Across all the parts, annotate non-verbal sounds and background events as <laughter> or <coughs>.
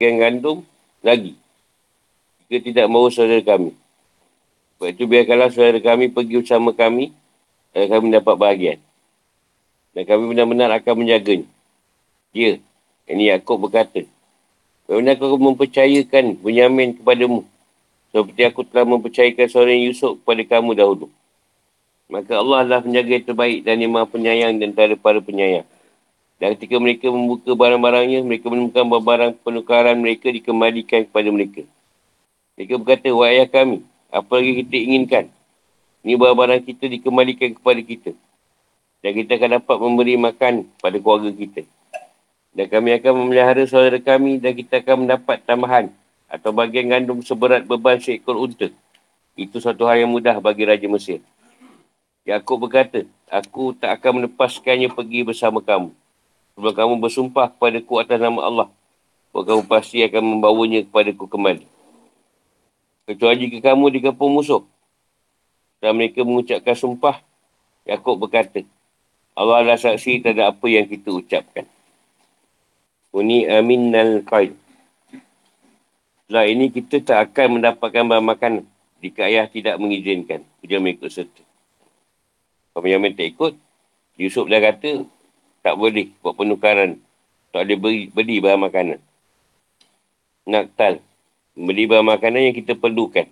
bagian gandum lagi. Jika tidak mahu saudara kami. Sebab itu biarkanlah saudara kami pergi bersama kami dan kami dapat bahagian. Dan kami benar-benar akan menjaganya. Ya, ini Yaakob berkata. Bagaimana aku mempercayakan Bunyamin kepadamu. Seperti aku telah mempercayakan seorang Yusuf kepada kamu dahulu. Maka Allah adalah penjaga yang terbaik dan yang maha penyayang dan antara para penyayang. Dan ketika mereka membuka barang-barangnya, mereka menemukan barang penukaran mereka dikembalikan kepada mereka. Mereka berkata, wahai ayah kami, apa lagi kita inginkan? Ini barang-barang kita dikembalikan kepada kita. Dan kita akan dapat memberi makan pada keluarga kita. Dan kami akan memelihara saudara kami dan kita akan mendapat tambahan atau bagian gandum seberat beban seekor unta. Itu satu hal yang mudah bagi Raja Mesir. Yaakob berkata, aku tak akan melepaskannya pergi bersama kamu. Sebab kamu bersumpah kepada ku atas nama Allah. Bahawa kamu pasti akan membawanya kepada ku kembali. Kecuali jika kamu digapung musuh. Dan mereka mengucapkan sumpah. Yaakob berkata. Allah adalah saksi terhadap apa yang kita ucapkan. Uni amin nal qaid. Setelah ini kita tak akan mendapatkan bahan makanan jika ayah tidak mengizinkan. Dia mengikut serta. Kalau yang tak ikut, Yusuf dah kata, tak boleh buat penukaran. Tak boleh beri, beli bahan makanan. Naktal. Beli bahan makanan yang kita perlukan.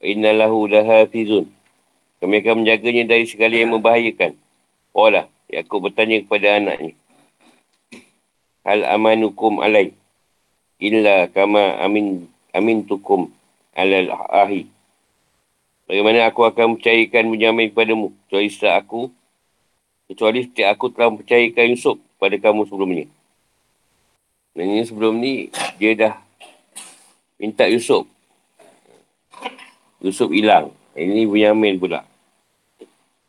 Innalahu lahafizun. Kami akan menjaganya dari segala yang membahayakan. Olah, Yaakob bertanya kepada anaknya. Hal amanukum alai. Illa kama amin amin tukum alal ahi. Bagaimana aku akan percayakan menjamin kepadamu. Setelah aku Kecuali setiap aku telah mempercayakan Yusuf pada kamu sebelumnya. Dan ini sebelum ni, dia dah minta Yusuf. Yusuf hilang. Ini Bunyamin pula.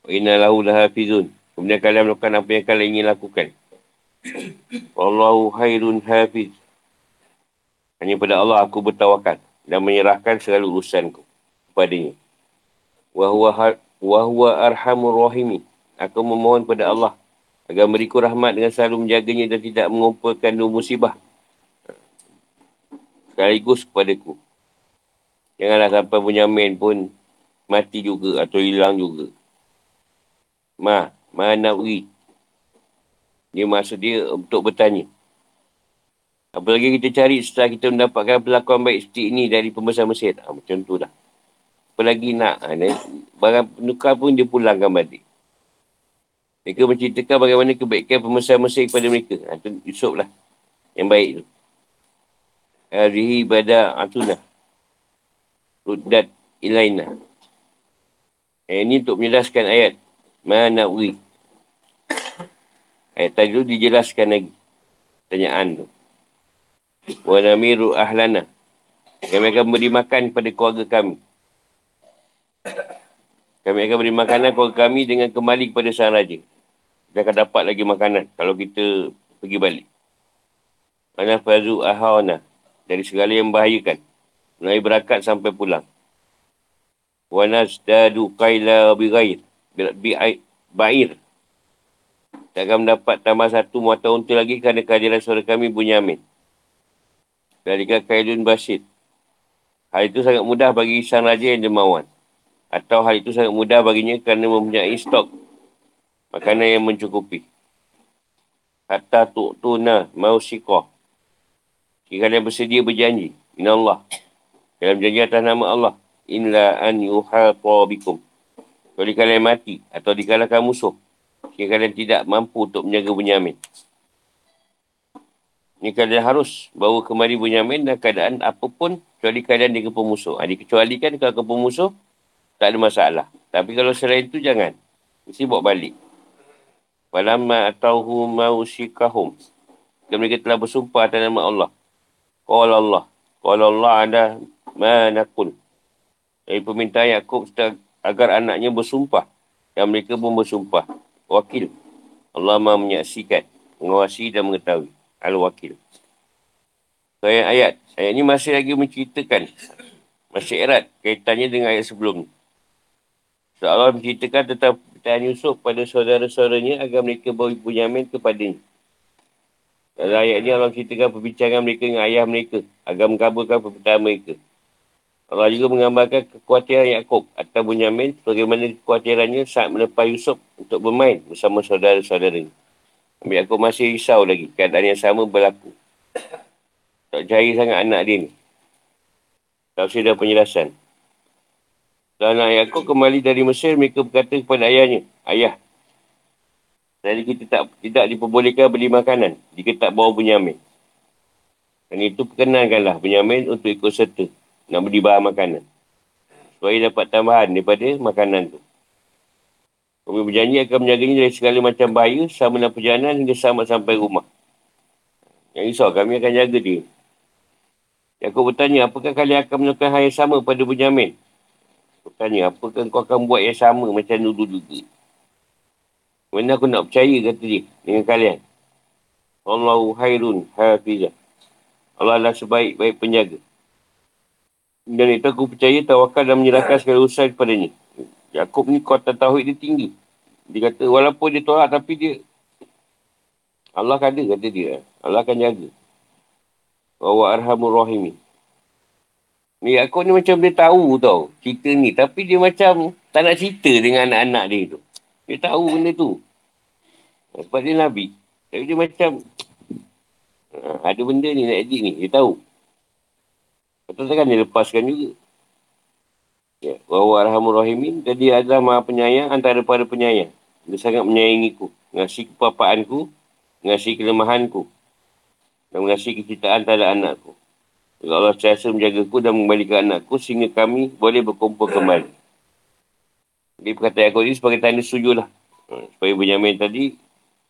Inna lahu lahafizun. Kemudian kalian melakukan apa yang kalian ingin lakukan. Allahu khairun hafiz. Hanya pada Allah aku bertawakal dan menyerahkan segala urusanku kepadanya. Wahuwa arhamur rahimi. Aku memohon kepada Allah agar beriku rahmat dengan selalu menjaganya dan tidak mengumpulkan dua musibah sekaligus kepadaku. Janganlah sampai punya main pun mati juga atau hilang juga. Ma, ma nawi. Dia maksud dia untuk bertanya. Apa lagi kita cari setelah kita mendapatkan perlakuan baik seperti ini dari pembesar Mesir. Ha, macam tu lah. Apa lagi nak. Ha, barang penukar pun dia pulangkan balik. Mereka menceritakan bagaimana kebaikan pemesan Mesir kepada mereka. Ha, itu Yusuf lah. Yang baik tu. Harihi ibadah atuna. Ruddat ilaina. Eh, ini untuk menjelaskan ayat. Mana ui. Ayat tadi tu dijelaskan lagi. Tanyaan tu. Wa namiru ahlana. Kami akan beri makan kepada keluarga kami. Kami akan beri makanan kepada kami dengan kembali kepada sang raja. Kita akan dapat lagi makanan kalau kita pergi balik. Mana fazu ahawana. Dari segala yang membahayakan. Mulai berakat sampai pulang. Wa nasdadu qaila bighair. Ba'ir. Kita akan mendapat tambah satu muatan unta lagi kerana kehadiran suara kami Bunyamin. Dari kailun basit. Hal itu sangat mudah bagi sang raja yang dermawan. Atau hal itu sangat mudah baginya kerana mempunyai stok makanan yang mencukupi. Hatta tu'tuna mausikah. Jika kalian bersedia berjanji. Inna Allah. Dalam janji atas nama Allah. Inla an yuhata bikum. Kalau kalian mati atau dikalahkan musuh. Jika kalian tidak mampu untuk menjaga Bunyamin. Ini kalian harus bawa kembali Bunyamin dan keadaan apapun kecuali kalian dikepung musuh. Ha, dikecualikan kalau kepung musuh, tak ada masalah. Tapi kalau selain itu, jangan. Mesti bawa balik. Walamma atauhu mausikahum. Dan mereka telah bersumpah atas nama Allah. Qala Allah. Qala Allah ada manakun. Dari permintaan Yaakob agar anaknya bersumpah. Dan mereka pun bersumpah. Wakil. Allah maha menyaksikan. Mengawasi dan mengetahui. Al-Wakil. So, ayat, ayat. Ayat ini masih lagi menceritakan. Masih erat kaitannya dengan ayat sebelum ni. So Allah menceritakan tentang pertanyaan Yusuf pada saudara-saudaranya agar mereka bawa Bunyamin kepadanya. Dalam ayat ni Allah ceritakan perbincangan mereka dengan ayah mereka agar mengabulkan permintaan mereka. Allah juga menggambarkan kekhawatiran Yaakob atau Bunyamin bagaimana kekhawatirannya saat melepas Yusuf untuk bermain bersama saudara-saudaranya. Nabi Yaakob masih risau lagi keadaan yang sama berlaku. Tak percaya sangat anak dia ni. Tak usah penjelasan. Dan anak Yaakob kembali dari Mesir, mereka berkata kepada ayahnya, Ayah, jadi kita tak tidak diperbolehkan beli makanan jika tak bawa Bunyamin. Dan itu perkenankanlah Bunyamin untuk ikut serta nak beli bahan makanan. Supaya dapat tambahan daripada makanan tu. Kami berjanji akan menjaganya dari segala macam bahaya sama dengan perjalanan hingga sama sampai rumah. Yang risau kami akan jaga dia. Aku bertanya, apakah kalian akan melakukan hal yang sama pada Bertanya, apakah kau akan buat yang sama macam dulu juga? Mana aku nak percaya, kata dia, dengan kalian. Allahu hairun hafizah. Allah adalah sebaik-baik penjaga. Dan itu aku percaya tawakal dan menyerahkan segala usaha kepadanya. Yaakob ni kota tauhid dia tinggi. Dia kata walaupun dia tolak tapi dia Allah ada kata dia. Allah akan jaga. Wa arhamur rahimi. Ni aku ni macam dia tahu tau cerita ni. Tapi dia macam tak nak cerita dengan anak-anak dia tu. Dia tahu benda tu. Sebab dia Nabi. Tapi dia macam ha, ada benda ni nak edit ni. Dia tahu. Betul kan dia lepaskan juga. Ya. Wawa arhamur rahimin. Jadi adalah maha penyayang antara para penyayang. Dia sangat menyayangiku. Ngasih kepapaanku. Ngasih kelemahanku. Dan ngasih kecintaan terhadap anakku. Kalau Allah sentiasa menjagaku dan mengembalikan anakku sehingga kami boleh berkumpul kembali. Jadi perkataan aku ini sebagai tanda setuju lah. Ha, supaya Benjamin tadi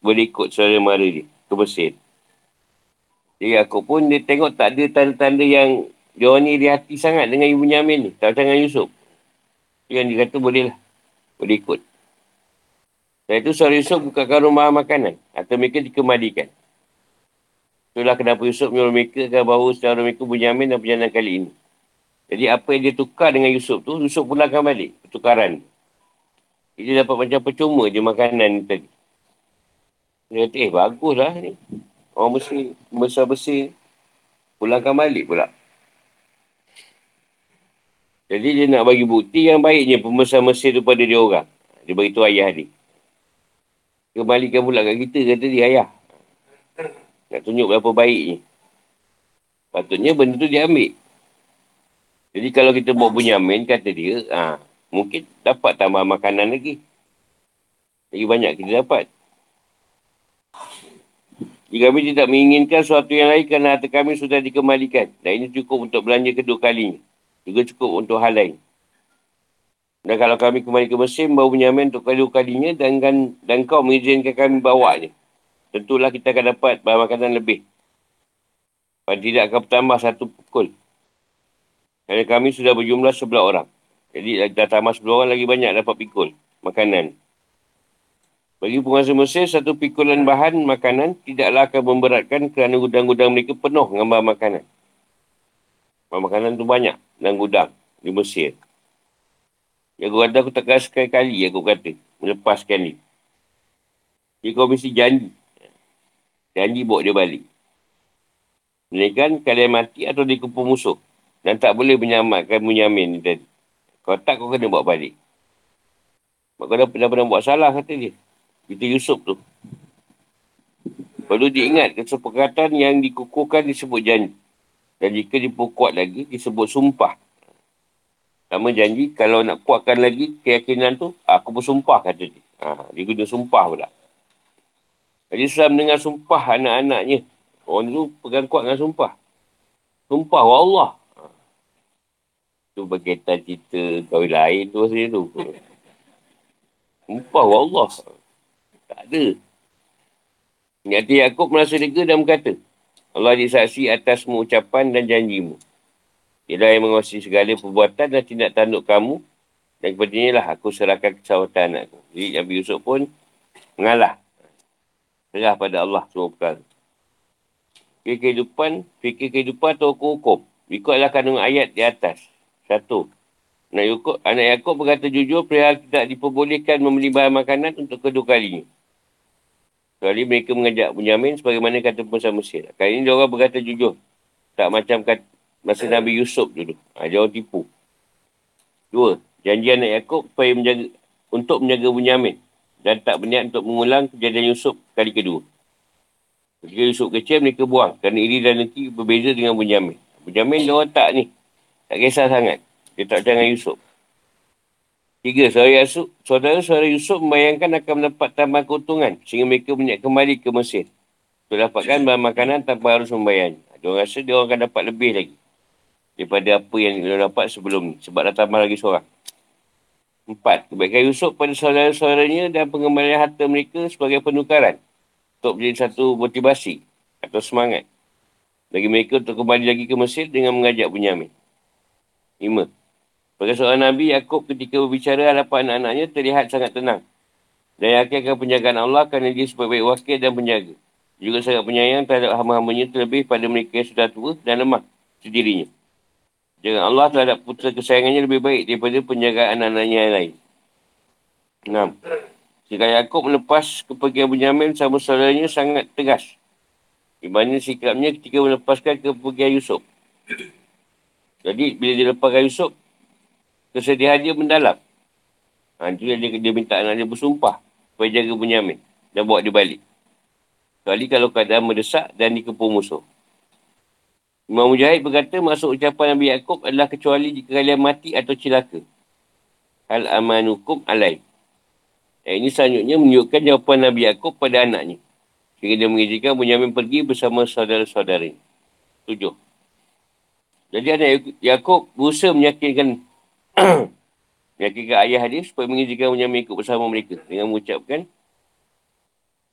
boleh ikut suara mara dia ke Mesir. Jadi aku pun dia tengok tak ada tanda-tanda yang dia orang ni hati sangat dengan Ibu Nyamin ni. Tak macam dengan Yusuf. Yang dia kata boleh lah. Boleh ikut. Dan itu suara Yusuf bukakan rumah makanan. Atau mereka dikembalikan. Itulah kenapa Yusuf menyuruh mereka akan bawa secara mereka Bunyamin dan perjalanan kali ini. Jadi apa yang dia tukar dengan Yusuf tu, Yusuf pulangkan balik. Pertukaran. Dia dapat macam percuma je makanan tadi. Dia kata, eh baguslah ni. Orang mesti besar-besar. Pulangkan balik pula. Jadi dia nak bagi bukti yang baiknya pembesar Mesir tu pada dia orang. Dia beritahu ayah dia. Kembalikan pula kat kita, kata dia ayah. Nak tunjuk berapa baiknya. Patutnya benda tu dia ambil. Jadi kalau kita buat bunyamin, kata dia, ha, mungkin dapat tambah makanan lagi. Lagi banyak kita dapat. Jika kami tidak menginginkan sesuatu yang lain kerana harta kami sudah dikembalikan. Dan ini cukup untuk belanja kedua kalinya. Juga cukup untuk hal lain. Dan kalau kami kembali ke Mesir, bawa Benyamin untuk kedua kalinya dan, dan kau mengizinkan kami bawanya. Tentulah kita akan dapat bahan makanan lebih. Dan tidak akan bertambah satu pukul. Kerana kami sudah berjumlah sebelah orang. Jadi dah tambah sebelah orang lagi banyak dapat pikul makanan. Bagi penguasa Mesir, satu pikulan bahan makanan tidaklah akan memberatkan kerana gudang-gudang mereka penuh dengan bahan makanan. Bahan makanan tu banyak dalam gudang di Mesir. Ya aku kata aku tak sekali-kali aku kata melepaskan ni. Jadi kau mesti janji. Janji bawa dia balik. Menaikkan kalian mati atau dikumpul musuh. Dan tak boleh menyelamatkan menyamin ni tadi. Kalau tak kau kena bawa balik. Sebab kau dah pernah, buat salah kata dia. Kita Yusuf tu. Perlu diingat kesepakatan yang dikukuhkan disebut janji. Dan jika diperkuat lagi, disebut sumpah. Sama janji, kalau nak kuatkan lagi keyakinan tu, aku bersumpah kata dia. Ha, dia guna sumpah pula. Jadi susah mendengar sumpah anak-anaknya. Orang tu pegang kuat dengan sumpah. Sumpah, wa Allah. Ha. Tu berkaitan cerita kau lain tu saja tu. <laughs> Sumpah, wa Allah. Tak ada. Nyati Yaakob merasa lega dan berkata, Allah disaksi atas ucapan dan janjimu. Ialah yang menguasai segala perbuatan dan tindak tanduk kamu. Dan kepada inilah aku serahkan kesawatan anakku. Jadi Nabi Yusuf pun mengalah. Serah pada Allah semua perkara. Fikir kehidupan, fikir kehidupan atau hukum-hukum. Ikutlah kandungan ayat di atas. Satu. Anak Yaakob, anak Yaakob berkata jujur perihal tidak diperbolehkan membeli bahan makanan untuk kedua kalinya. Kecuali mereka mengajak Bunyamin sebagaimana kata pengusaha Mesir. Kali ini orang berkata jujur. Tak macam kata masa Nabi Yusuf dulu. Ha, orang tipu. Dua, janji anak Yaakob supaya menjaga, untuk menjaga Bunyamin. Dan tak berniat untuk mengulang kejadian Yusuf kali kedua. Ketika Yusuf kecil, mereka buang. Kerana iri dan nanti berbeza dengan Bunyamin. Bunyamin dia orang tak ni. Tak kisah sangat. Dia tak jangan Yusuf. Tiga, saudara Yusuf, saudara-saudara Yusuf membayangkan akan mendapat tambahan keuntungan sehingga mereka menyat kembali ke Mesir. Untuk dapatkan bahan makanan tanpa harus membayarnya. Dia rasa dia orang akan dapat lebih lagi daripada apa yang dia dapat sebelum ni. Sebab dah tambah lagi seorang. Empat, kebaikan Yusuf pada saudara-saudaranya dan pengembalian harta mereka sebagai penukaran untuk menjadi satu motivasi atau semangat bagi mereka untuk kembali lagi ke Mesir dengan mengajak Bunyamin. Lima, Bagi seorang Nabi, Yaakob ketika berbicara hadapan anak-anaknya terlihat sangat tenang. Dan yakin akan penjagaan Allah kerana dia sebaik-baik wakil dan penjaga. Juga sangat penyayang terhadap hamba-hambanya terlebih pada mereka yang sudah tua dan lemah sendirinya. Jangan Allah terhadap putera kesayangannya lebih baik daripada penjagaan anak-anaknya yang lain. Enam. Jika Yaakob melepas kepergian Benyamin sama saudaranya sangat tegas. Di mana sikapnya ketika melepaskan kepergian Yusuf. Jadi bila dia lepaskan Yusuf, kesedihan dia mendalam. Ha, itu dia, dia minta anak dia bersumpah supaya jaga Bunyamin dan bawa dia balik. Kali kalau keadaan mendesak dan dikepung musuh. Imam Mujahid berkata masuk ucapan Nabi Yaakob adalah kecuali jika kalian mati atau cilaka. Hal amanukum alai. Eh, ini selanjutnya menunjukkan jawapan Nabi Yaakob pada anaknya. Sehingga dia mengizinkan Bunyamin pergi bersama saudara-saudaranya. Tujuh. Jadi anak Yaakob berusaha meyakinkan <clears throat> meyakinkan ayah dia supaya mengizinkan Bunyamin ikut bersama mereka dengan mengucapkan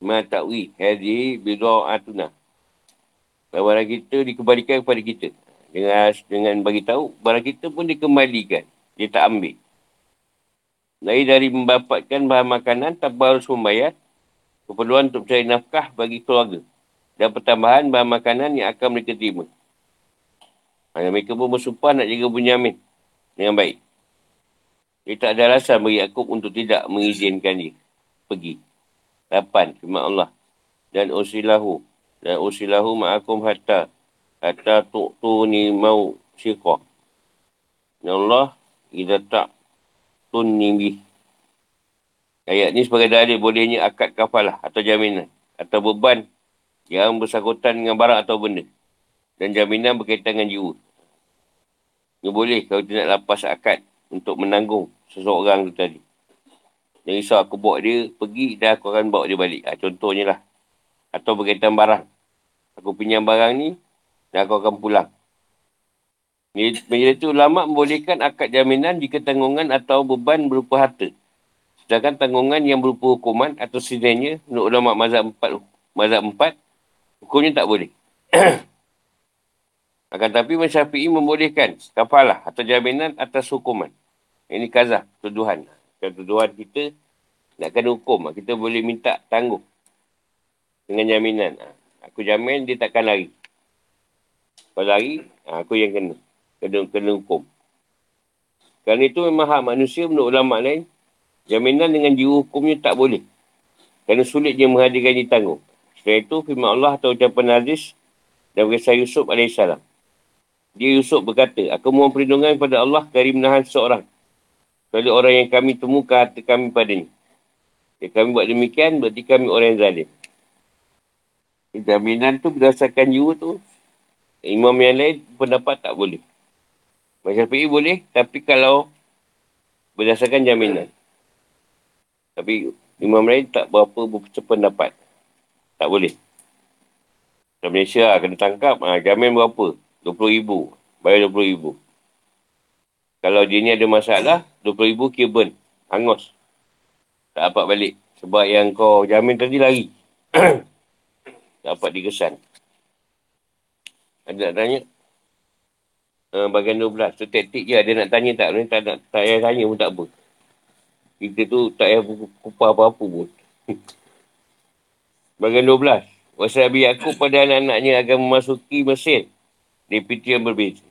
Ma ta'wi hadhi bida'atuna. Barang kita dikembalikan kepada kita. Dengan dengan bagi tahu barang kita pun dikembalikan. Dia tak ambil. Lain dari mendapatkan bahan makanan tanpa harus membayar keperluan untuk mencari nafkah bagi keluarga dan pertambahan bahan makanan yang akan mereka terima. Hanya mereka pun bersumpah nak jaga Bunyamin dengan baik. Dia tak ada alasan bagi Yaakob untuk tidak mengizinkan dia pergi. Lapan, firman Allah. Dan usilahu. Dan usilahu ma'akum hatta. Hatta tu'tuni mau syirqah. Ya Allah, kita tak tunni Ayat ni sebagai dalil bolehnya akad kafalah atau jaminan. Atau beban yang bersangkutan dengan barang atau benda. Dan jaminan berkaitan dengan jiwa. Ini boleh kalau tidak lapas akad untuk menanggung seseorang tu tadi. Jangan risau aku bawa dia pergi dan aku akan bawa dia balik. Ha, contohnya lah. Atau berkaitan barang. Aku pinjam barang ni dan aku akan pulang. Menjadi itu ulama membolehkan akad jaminan jika tanggungan atau beban berupa harta. Sedangkan tanggungan yang berupa hukuman atau sidangnya menurut ulama mazhab empat, mazhab empat hukumnya tak boleh. <clears throat> Akan tapi Masyafi'i membolehkan kafalah atau jaminan atas hukuman. Ini kazah, tuduhan. Tuduhan kita nak kena hukum, kita boleh minta tangguh dengan jaminan. Aku jamin dia takkan lari. Kalau lari, aku yang kena. Kena, kena hukum. Kerana itu memang hak manusia menurut ulama lain, jaminan dengan jiwa hukumnya tak boleh. Kerana sulit dia menghadirkan ditanggung. Setelah itu, firman Allah atau ucapan Aziz dan berkisah Yusuf AS. Dia Yusuf berkata, aku mohon perlindungan kepada Allah dari menahan seorang kepada orang yang kami temukan harta kami padanya. Jika kami buat demikian, berarti kami orang yang zalim. Jaminan tu berdasarkan jiwa tu, imam yang lain pendapat tak boleh. Masyarakat boleh, tapi kalau berdasarkan jaminan. Tapi imam lain tak berapa berpendapat. Tak boleh. Di Malaysia lah, kena tangkap, ha, jamin berapa? RM20,000. Bayar RM20,000. Kalau dia ni ada masalah, RM20,000 kira burn. Hangus. Tak dapat balik. Sebab yang kau jamin tadi lari. <clears throat> dapat digesan. Ada nak tanya? Uh, bagian 12. Tu taktik je. Ada nak tanya tak? Tak, tak, tak payah tanya pun tak apa. Kita tu tak payah kupah apa-apa pun. <laughs> bagian 12. Wasabi aku pada anak-anaknya akan memasuki Mesir. Di pintu yang berbeza.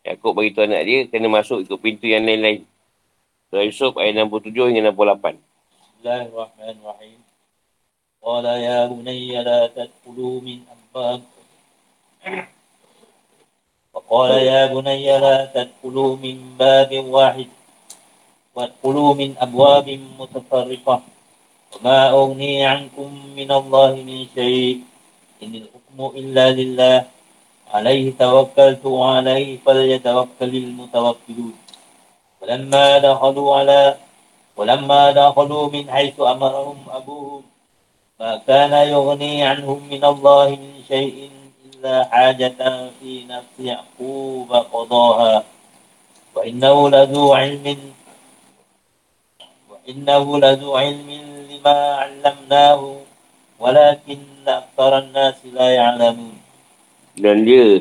Yaakob beritahu anak dia kena masuk ikut pintu yang lain-lain. Surah Yusuf ayat 67 hingga 68. Bismillahirrahmanirrahim. قال يا بني لا تدخلوا من أبواب وقال يا بني لا تدخلوا من باب واحد وادخلوا من أبواب متفرقة. وما أغني عنكم من الله من شيء إن الحكم إلا لله. عليه توكلت وعليه فليتوكل المتوكلون. ولما دخلوا على ولما دخلوا من حيث أمرهم أبوهم ما كان يغني عنهم من الله من شيء إلا حاجة في نفس يعقوب قضاها وإنه لذو علم وإنه لذو علم لما علمناه ولكن أكثر الناس لا يعلمون Dan dia,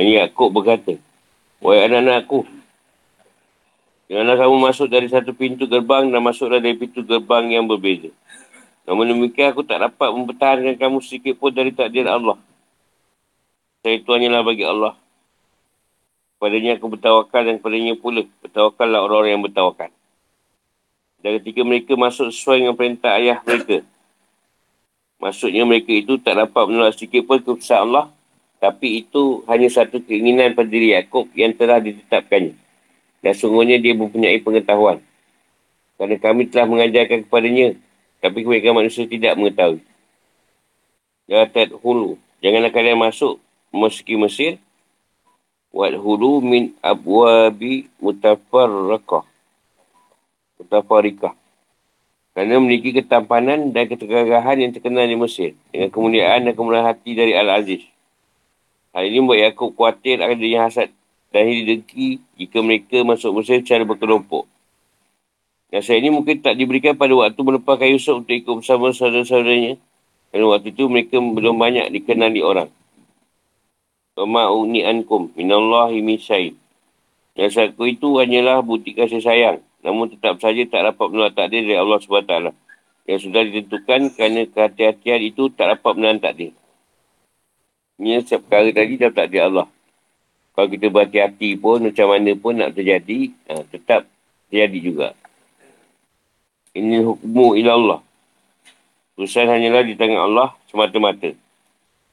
yang Yaakob berkata, Wahai anak-anak aku, Janganlah kamu masuk dari satu pintu gerbang dan masuklah dari pintu gerbang yang berbeza. Namun demikian aku tak dapat mempertahankan kamu sedikit pun dari takdir Allah. Saya itu hanyalah bagi Allah. Padanya aku bertawakal dan padanya pula bertawakallah orang-orang yang bertawakal. Dan ketika mereka masuk sesuai dengan perintah ayah mereka, maksudnya mereka itu tak dapat menolak sedikit pun keputusan Allah, tapi itu hanya satu keinginan pada diri Yaakob yang telah ditetapkannya. Dan sungguhnya dia mempunyai pengetahuan. Kerana kami telah mengajarkan kepadanya tapi kebanyakan manusia tidak mengetahui. Jatat hulu. Janganlah kalian masuk meski Mesir. Wat hulu min abwabi mutafarraqah. Mutafarriqah. Kerana memiliki ketampanan dan ketegahan yang terkenal di Mesir. Dengan kemuliaan dan kemuliaan hati dari Al-Aziz. Hal ini membuat Yaakob khawatir akan dirinya hasad dan dengki jika mereka masuk Mesir secara berkelompok. Nasihat ini mungkin tak diberikan pada waktu melepaskan Yusuf untuk ikut bersama saudara-saudaranya. Kerana waktu itu mereka belum banyak dikenali orang. Wama uni'ankum minallahi min syait. Nasihatku itu hanyalah bukti kasih sayang. Namun tetap saja tak dapat menolak takdir dari Allah SWT. Yang sudah ditentukan kerana kehati-hatian itu tak dapat menahan takdir. Ini setiap perkara tadi dalam takdir Allah. Kalau kita berhati-hati pun, macam mana pun nak terjadi, ha, tetap terjadi juga. Ini hukmu ila Allah. Urusan hanyalah di tangan Allah semata-mata.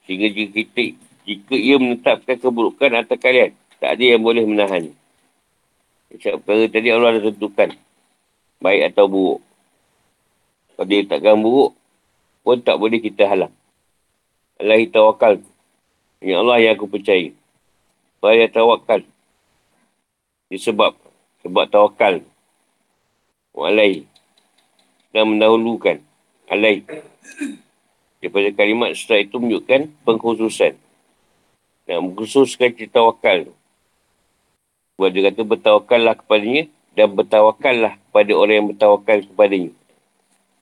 Sehingga jika kita, jika ia menetapkan keburukan atas kalian, tak ada yang boleh menahan. Sebab perkara tadi Allah dah tentukan. Baik atau buruk. Kalau dia takkan buruk, pun tak boleh kita halang. Allah tawakal. Ini Allah yang aku percaya. Baik tawakal. Disebab. Sebab tawakal. Walai dan mendahulukan alaih. Daripada kalimat setelah itu menunjukkan pengkhususan. Dan mengkhususkan cerita wakal. Buat dia kata bertawakallah kepadanya dan bertawakallah kepada orang yang bertawakal kepadanya.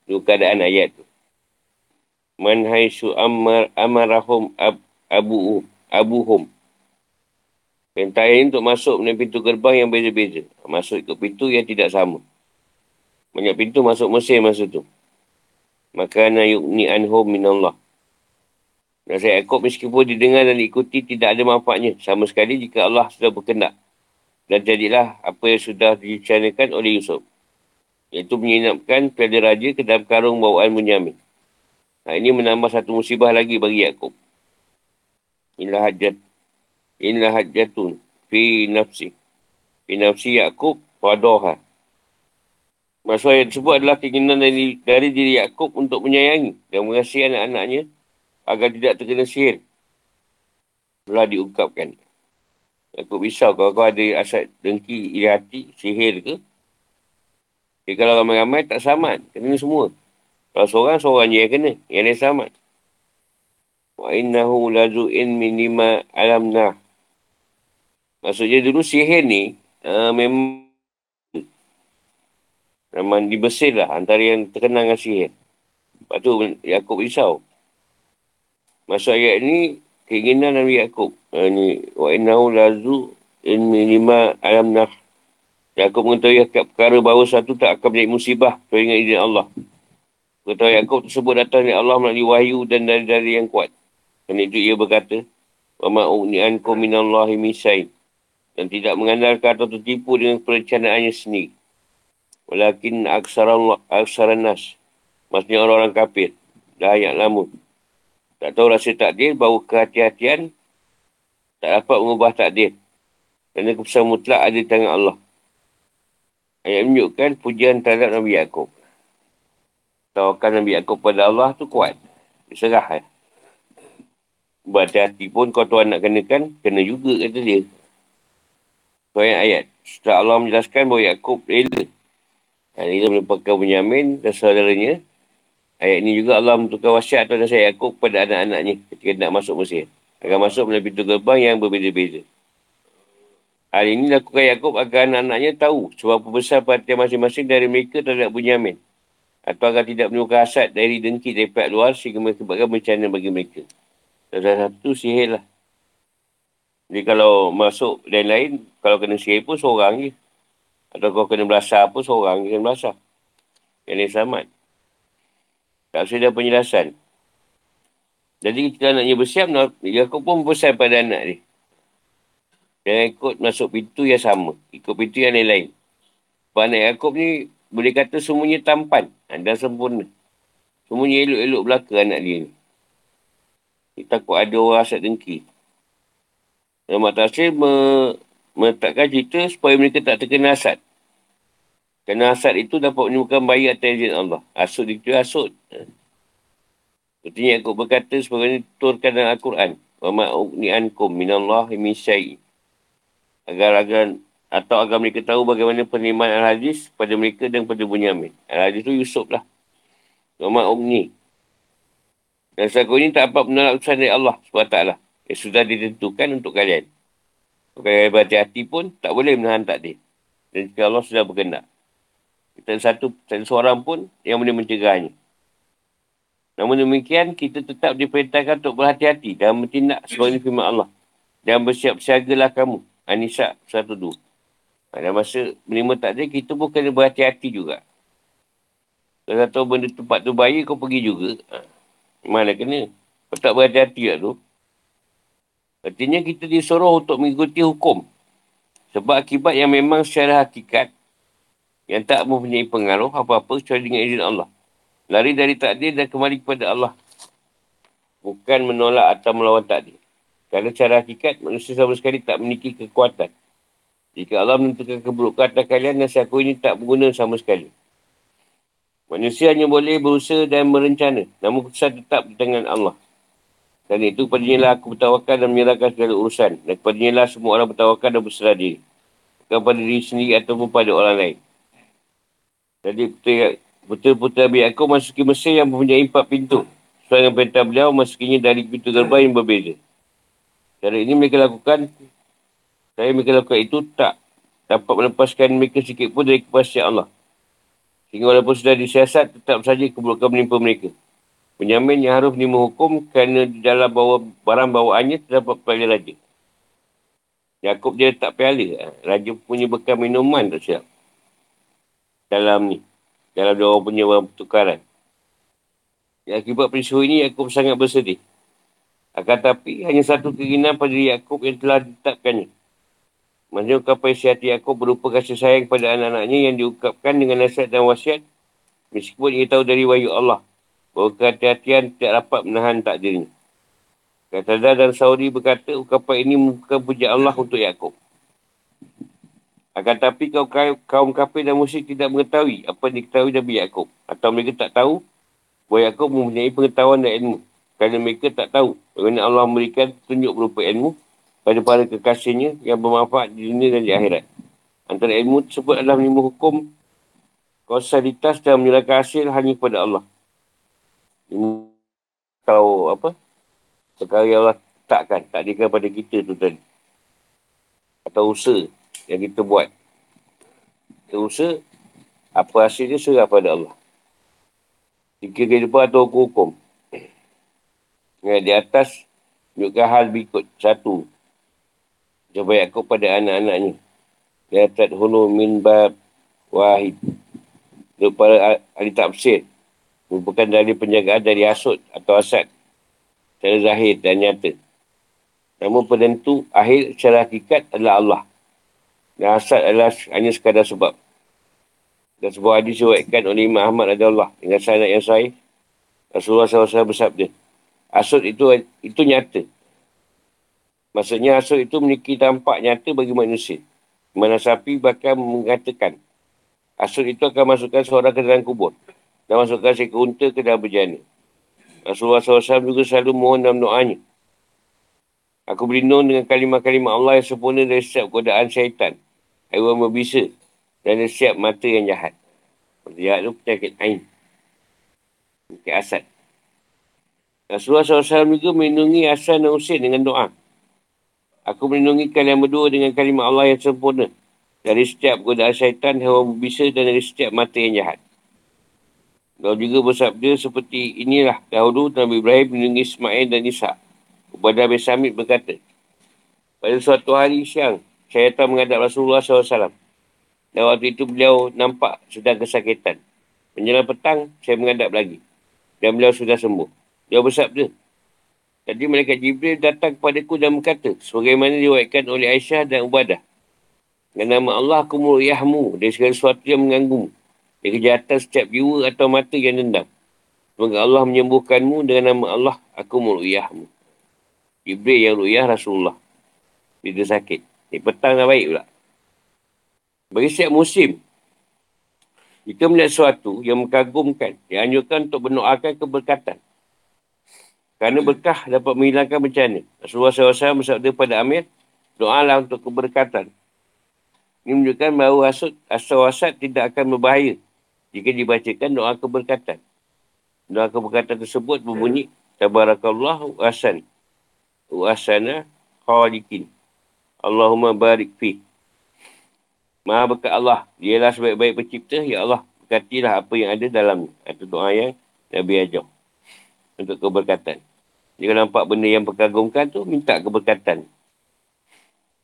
Itu keadaan ayat tu. Man haisu amar amarahum ab, abu abuhum. Perintah ini untuk masuk melalui pintu gerbang yang beza-beza. Masuk ke pintu yang tidak sama. Banyak pintu masuk Mesir masa tu. Maka ana yu'ni anhum minallah. Nasihat Yaakob meskipun didengar dan diikuti tidak ada manfaatnya. Sama sekali jika Allah sudah berkendak. Dan jadilah apa yang sudah dicanakan oleh Yusuf. Iaitu menyenapkan piala raja ke dalam karung bawaan Munyamin. Nah, ini menambah satu musibah lagi bagi Yaakob. Inilah hajat. Inilah hajatun. Fi nafsi. Fi nafsi Yaakob. Wadoha. Maksud ayat tersebut adalah keinginan dari, dari diri Yaakob untuk menyayangi dan mengasihi anak-anaknya agar tidak terkena sihir. Telah diungkapkan. Yaakob risau kalau kau ada asal dengki, iri hati, sihir ke. Jadi kalau ramai-ramai tak samat. Kena semua. Kalau seorang, seorang je yang kena. Yang lain samat. Wa innahu lazu'in minima alam nah. Maksudnya dulu sihir ni uh, memang Memang dibersih lah antara yang terkenal dengan sihir. Lepas tu Yaakob risau. Masuk ayat ni keinginan Nabi Yaakob. Uh, ni wa innahu lazu in minima alam nah. Yaakob mengetahui akan perkara bahawa satu tak akan menjadi musibah dengan izin Allah. Ketahui Yaakob tersebut datang dari Allah melalui wahyu dan dari-dari yang kuat. Kerana itu ia berkata, Wa ma'uni'ankum minallahi misain. Dan tidak mengandalkan atau tertipu dengan perencanaannya sendiri. Walakin aksaran nas. Maksudnya orang-orang kafir. dah ayat lama. Tak tahu rasa takdir, bahawa kehati-hatian tak dapat mengubah takdir. Kerana keputusan mutlak ada di tangan Allah. Ayat menunjukkan pujian terhadap Nabi Yaakob. Tawakan Nabi Yaakob pada Allah tu kuat. Diserah eh. Berhati-hati pun kau tuan nak kenakan, kena juga kata dia. So ayat, ayat. Setelah Allah menjelaskan bahawa Yaakob rela. Dan rela melupakan penyamin dan saudaranya. Ayat ini juga Allah menentukan wasiat atau nasihat Yaakob kepada anak-anaknya ketika nak masuk Mesir. Agar masuk melalui pintu gerbang yang berbeza-beza. Hal ini lakukan Yaakob agar anak-anaknya tahu sebab besar perhatian masing-masing dari mereka terhadap Bunyamin. Atau agar tidak menimbulkan hasad dari dengki dari pihak luar sehingga menyebabkan bencana bagi mereka. Salah satu sihir lah. Jadi kalau masuk dan lain, kalau kena sihir pun seorang je. Atau kau kena belasah pun seorang kena belasah. Lain selamat. Tak usah ada penjelasan. Jadi kita anaknya bersiap, Yaakob pun bersiap pada anak dia. Jangan ikut masuk pintu yang sama. Ikut pintu yang lain-lain. Sebab anak Yaakob ni boleh kata semuanya tampan dan sempurna. Semuanya elok-elok belaka anak dia ni. Dia takut ada orang asat dengki. Dan Mak Tasir me- meletakkan cerita supaya mereka tak terkena asat. Kerana asat itu dapat menimbulkan bayi atas izin Allah. Asut itu asut. Sepertinya aku berkata sebagai turkan dalam Al-Quran. Wa ma'ukni ankum minallah min syai'in agar agar atau agar mereka tahu bagaimana penerimaan Al-Hadis pada mereka dan pada Bunyamin. Al-Hadis tu Yusuf lah. Umar Umni. Dan sahaja ini tak dapat menolak usaha dari Allah SWT. Yang sudah ditentukan untuk kalian. Kalian berhati-hati pun tak boleh menahan takdir. Dan jika Allah sudah berkendak. Kita satu, satu seorang pun yang boleh mencegahnya. Namun demikian, kita tetap diperintahkan untuk berhati-hati dan bertindak sebagai firman Allah. Dan bersiap siagalah kamu Anisa 102. Pada masa menerima takdir, kita pun kena berhati-hati juga. Kalau tahu benda tempat tu bahaya, kau pergi juga. Ha. Mana kena? Kau tak berhati-hati lah tu. Artinya kita disuruh untuk mengikuti hukum. Sebab akibat yang memang secara hakikat, yang tak mempunyai pengaruh apa-apa kecuali dengan izin Allah. Lari dari takdir dan kembali kepada Allah. Bukan menolak atau melawan takdir. Kerana secara hakikat, manusia sama sekali tak memiliki kekuatan. Jika Allah menentukan keburukan atas kalian, nasi aku ini tak berguna sama sekali. Manusia hanya boleh berusaha dan merencana. Namun keputusan tetap di tangan Allah. Dan itu kepadanya lah aku bertawakal dan menyerahkan segala urusan. Dan kepadanya lah semua orang bertawakal dan berserah diri. Bukan pada diri sendiri ataupun pada orang lain. Jadi putera-putera Nabi aku masuki Mesir yang mempunyai empat pintu. Sesuai dengan perintah beliau, masukinya dari pintu gerbang yang berbeza. Cara ini mereka lakukan, saya mereka lakukan itu tak dapat melepaskan mereka sikit pun dari kepastian Allah. Sehingga walaupun sudah disiasat, tetap saja keburukan menimpa mereka. Penyamin yang harus menerima hukum kerana di dalam bawa barang bawaannya terdapat piala raja. Yaakob dia tak piala. Raja punya bekal minuman tak siap. Dalam ni. Dalam dia orang punya barang pertukaran. Ya, akibat peristiwa ini, Yaakob sangat bersedih. Akan tapi hanya satu keinginan pada Yaakob yang telah ditetapkannya. Maksudnya ungkapan isi hati Yaakob berupa kasih sayang pada anak-anaknya yang diungkapkan dengan nasihat dan wasiat. Meskipun ia tahu dari wahyu Allah. Bahawa kehati-hatian tidak dapat menahan takdirnya. Kata dan Saudi berkata ungkapan ini bukan puja Allah untuk Yaakob. Akan tapi kaum, kaum kafir dan musyrik tidak mengetahui apa yang diketahui Nabi Yaakob. Atau mereka tak tahu bahawa Yaakob mempunyai pengetahuan dan ilmu. Kerana mereka tak tahu bagaimana Allah memberikan tunjuk berupa ilmu pada para kekasihnya yang bermanfaat di dunia dan di akhirat. Antara ilmu tersebut adalah menerima hukum kausalitas dan menyerahkan hasil hanya kepada Allah. Tahu apa? Perkara yang Allah takkan, tak dikira pada kita tu tadi. Atau usaha yang kita buat. Kita usaha, apa hasilnya serah pada Allah. Jika kehidupan atau hukum-hukum. Di atas tunjukkan hal berikut. Satu. Coba Yaakob pada anak-anaknya. Ya tadhulu min bab wahid. Untuk para ahli tafsir. Merupakan dari penjagaan dari asud atau asad. Secara zahir dan nyata. Namun penentu akhir secara hakikat adalah Allah. Dan asad adalah hanya sekadar sebab. Dan sebuah hadis diwakilkan oleh Imam Ahmad adalah dengan sanad yang sahih Rasulullah SAW bersabda. Asud itu itu nyata. Maksudnya asud itu memiliki tampak nyata bagi manusia. Mana sapi bahkan mengatakan. Asud itu akan masukkan seorang ke dalam kubur. Dan masukkan seekor unta ke dalam berjana. Rasulullah SAW juga selalu mohon dalam doanya. Aku berlindung dengan kalimah-kalimah Allah yang sempurna dari setiap godaan syaitan. Haiwan berbisa. Dan dari setiap mata yang jahat. Jahat itu penyakit Ain. Penyakit asad. Rasulullah SAW juga melindungi Hasan dan Husin dengan doa. Aku melindungi kalian berdua dengan kalimah Allah yang sempurna. Dari setiap godaan syaitan, hewan berbisa dan dari setiap mata yang jahat. Kau juga bersabda seperti inilah dahulu Nabi Ibrahim melindungi Ismail dan Isa. Ubadah bin Samit berkata, pada suatu hari siang, saya menghadap Rasulullah SAW. Dan waktu itu beliau nampak sedang kesakitan. Menjelang petang, saya menghadap lagi. Dan beliau sudah sembuh. Dia bersabda. Jadi Malaikat Jibril datang kepada ku dan berkata, sebagaimana diwakilkan oleh Aisyah dan Ubadah. Dengan nama Allah aku muliahmu dari segala sesuatu yang mengganggu. Dari kejahatan setiap jiwa atau mata yang dendam. Semoga Allah menyembuhkanmu dengan nama Allah aku muliahmu. Jibril yang ru'yah Rasulullah. Dia sakit. Di petang dah baik pula. Bagi setiap musim, jika melihat sesuatu yang mengagumkan, yang anjurkan untuk berdoakan keberkatan. Kerana berkah dapat menghilangkan bencana. Rasulullah SAW bersabda pada Amir, doalah untuk keberkatan. Ini menunjukkan bahawa asal wasat tidak akan berbahaya jika dibacakan doa keberkatan. Doa keberkatan tersebut berbunyi, Tabarakallah wasan. Wasana khalikin. Allahumma barik fi. Maha berkat Allah. Dialah sebaik-baik pencipta. Ya Allah, berkatilah apa yang ada dalam Itu doa yang Nabi ajar. Untuk keberkatan. Jika nampak benda yang berkagumkan tu, minta keberkatan.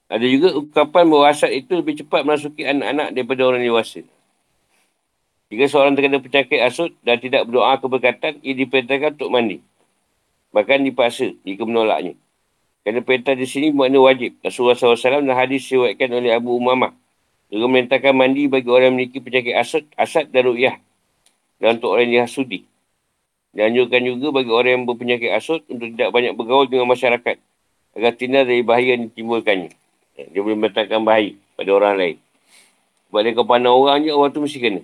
Ada juga ungkapan bahawa asap itu lebih cepat masuki anak-anak daripada orang dewasa. Jika seorang terkena penyakit asut dan tidak berdoa keberkatan, ia diperintahkan untuk mandi. Bahkan dipaksa jika menolaknya. Kerana perintah di sini makna wajib. Rasulullah SAW dan hadis siwakkan oleh Abu Umamah. Juga memerintahkan mandi bagi orang yang memiliki penyakit asad, asad dan ru'yah. Dan untuk orang yang dihasudi. Dianjurkan juga bagi orang yang berpenyakit asud untuk tidak banyak bergaul dengan masyarakat. Agar tinggal dari bahaya yang ditimbulkannya. Dia boleh menetapkan bahaya pada orang lain. Sebab dia kau pandang orang je, orang tu mesti kena.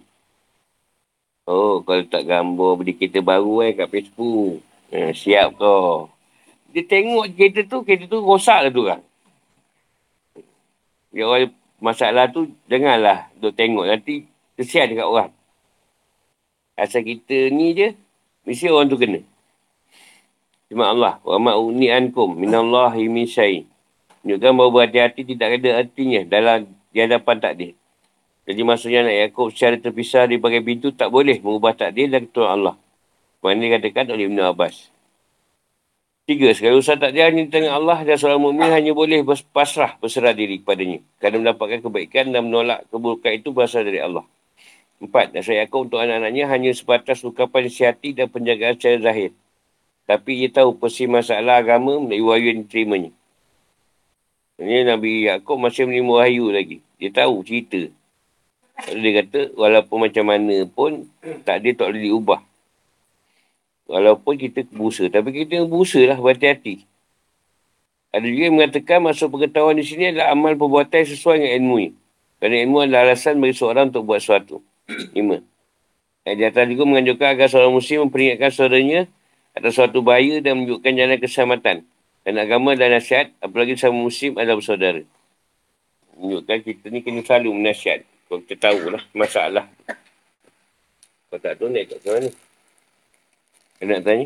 Oh, kalau tak gambar beli kereta baru eh kat Facebook. Eh, siap kau. Dia tengok kereta tu, kereta tu rosak lah tu kan. Dia orang masalah tu, janganlah duk tengok. Nanti kesian dekat orang. Asal kita ni je, Mesti orang tu kena. Cuma Allah. Wa ma'uni'ankum minallahi min syai. Menunjukkan bahawa berhati-hati tidak ada artinya dalam di hadapan takdir. Jadi maksudnya nak Yaakob secara terpisah di bagai pintu tak boleh mengubah takdir dan ketua Allah. Mana dikatakan oleh Ibn Abbas. Tiga, sekali usaha takdir hanya di Allah dan seorang mu'min hanya boleh berpasrah berserah diri kepadanya. Kerana mendapatkan kebaikan dan menolak keburukan itu berasal dari Allah. Empat, nasihat Yaakob untuk anak-anaknya hanya sebatas ukapan sihati dan penjagaan secara zahir. Tapi ia tahu persi masalah agama melalui wahyu yang diterimanya. Ini Nabi Yaakob masih menerima wahyu lagi. Dia tahu cerita. Dia kata, walaupun macam mana pun, tak dia tak boleh diubah. Walaupun kita berusaha. Tapi kita berusaha lah, berhati-hati. Ada juga yang mengatakan masuk pengetahuan di sini adalah amal perbuatan sesuai dengan ilmu. Kerana ilmu adalah alasan bagi seorang untuk buat sesuatu. <clears throat> Lima. Dan di atas juga menganjurkan agar seorang muslim memperingatkan saudaranya atas suatu bahaya dan menunjukkan jalan keselamatan. Dan agama dan nasihat, apalagi sama muslim adalah bersaudara. Menunjukkan kita ni kena selalu menasihat. Kalau kita tahu lah masalah. Kalau tak tahu nak ikut mana? Kena nak tanya.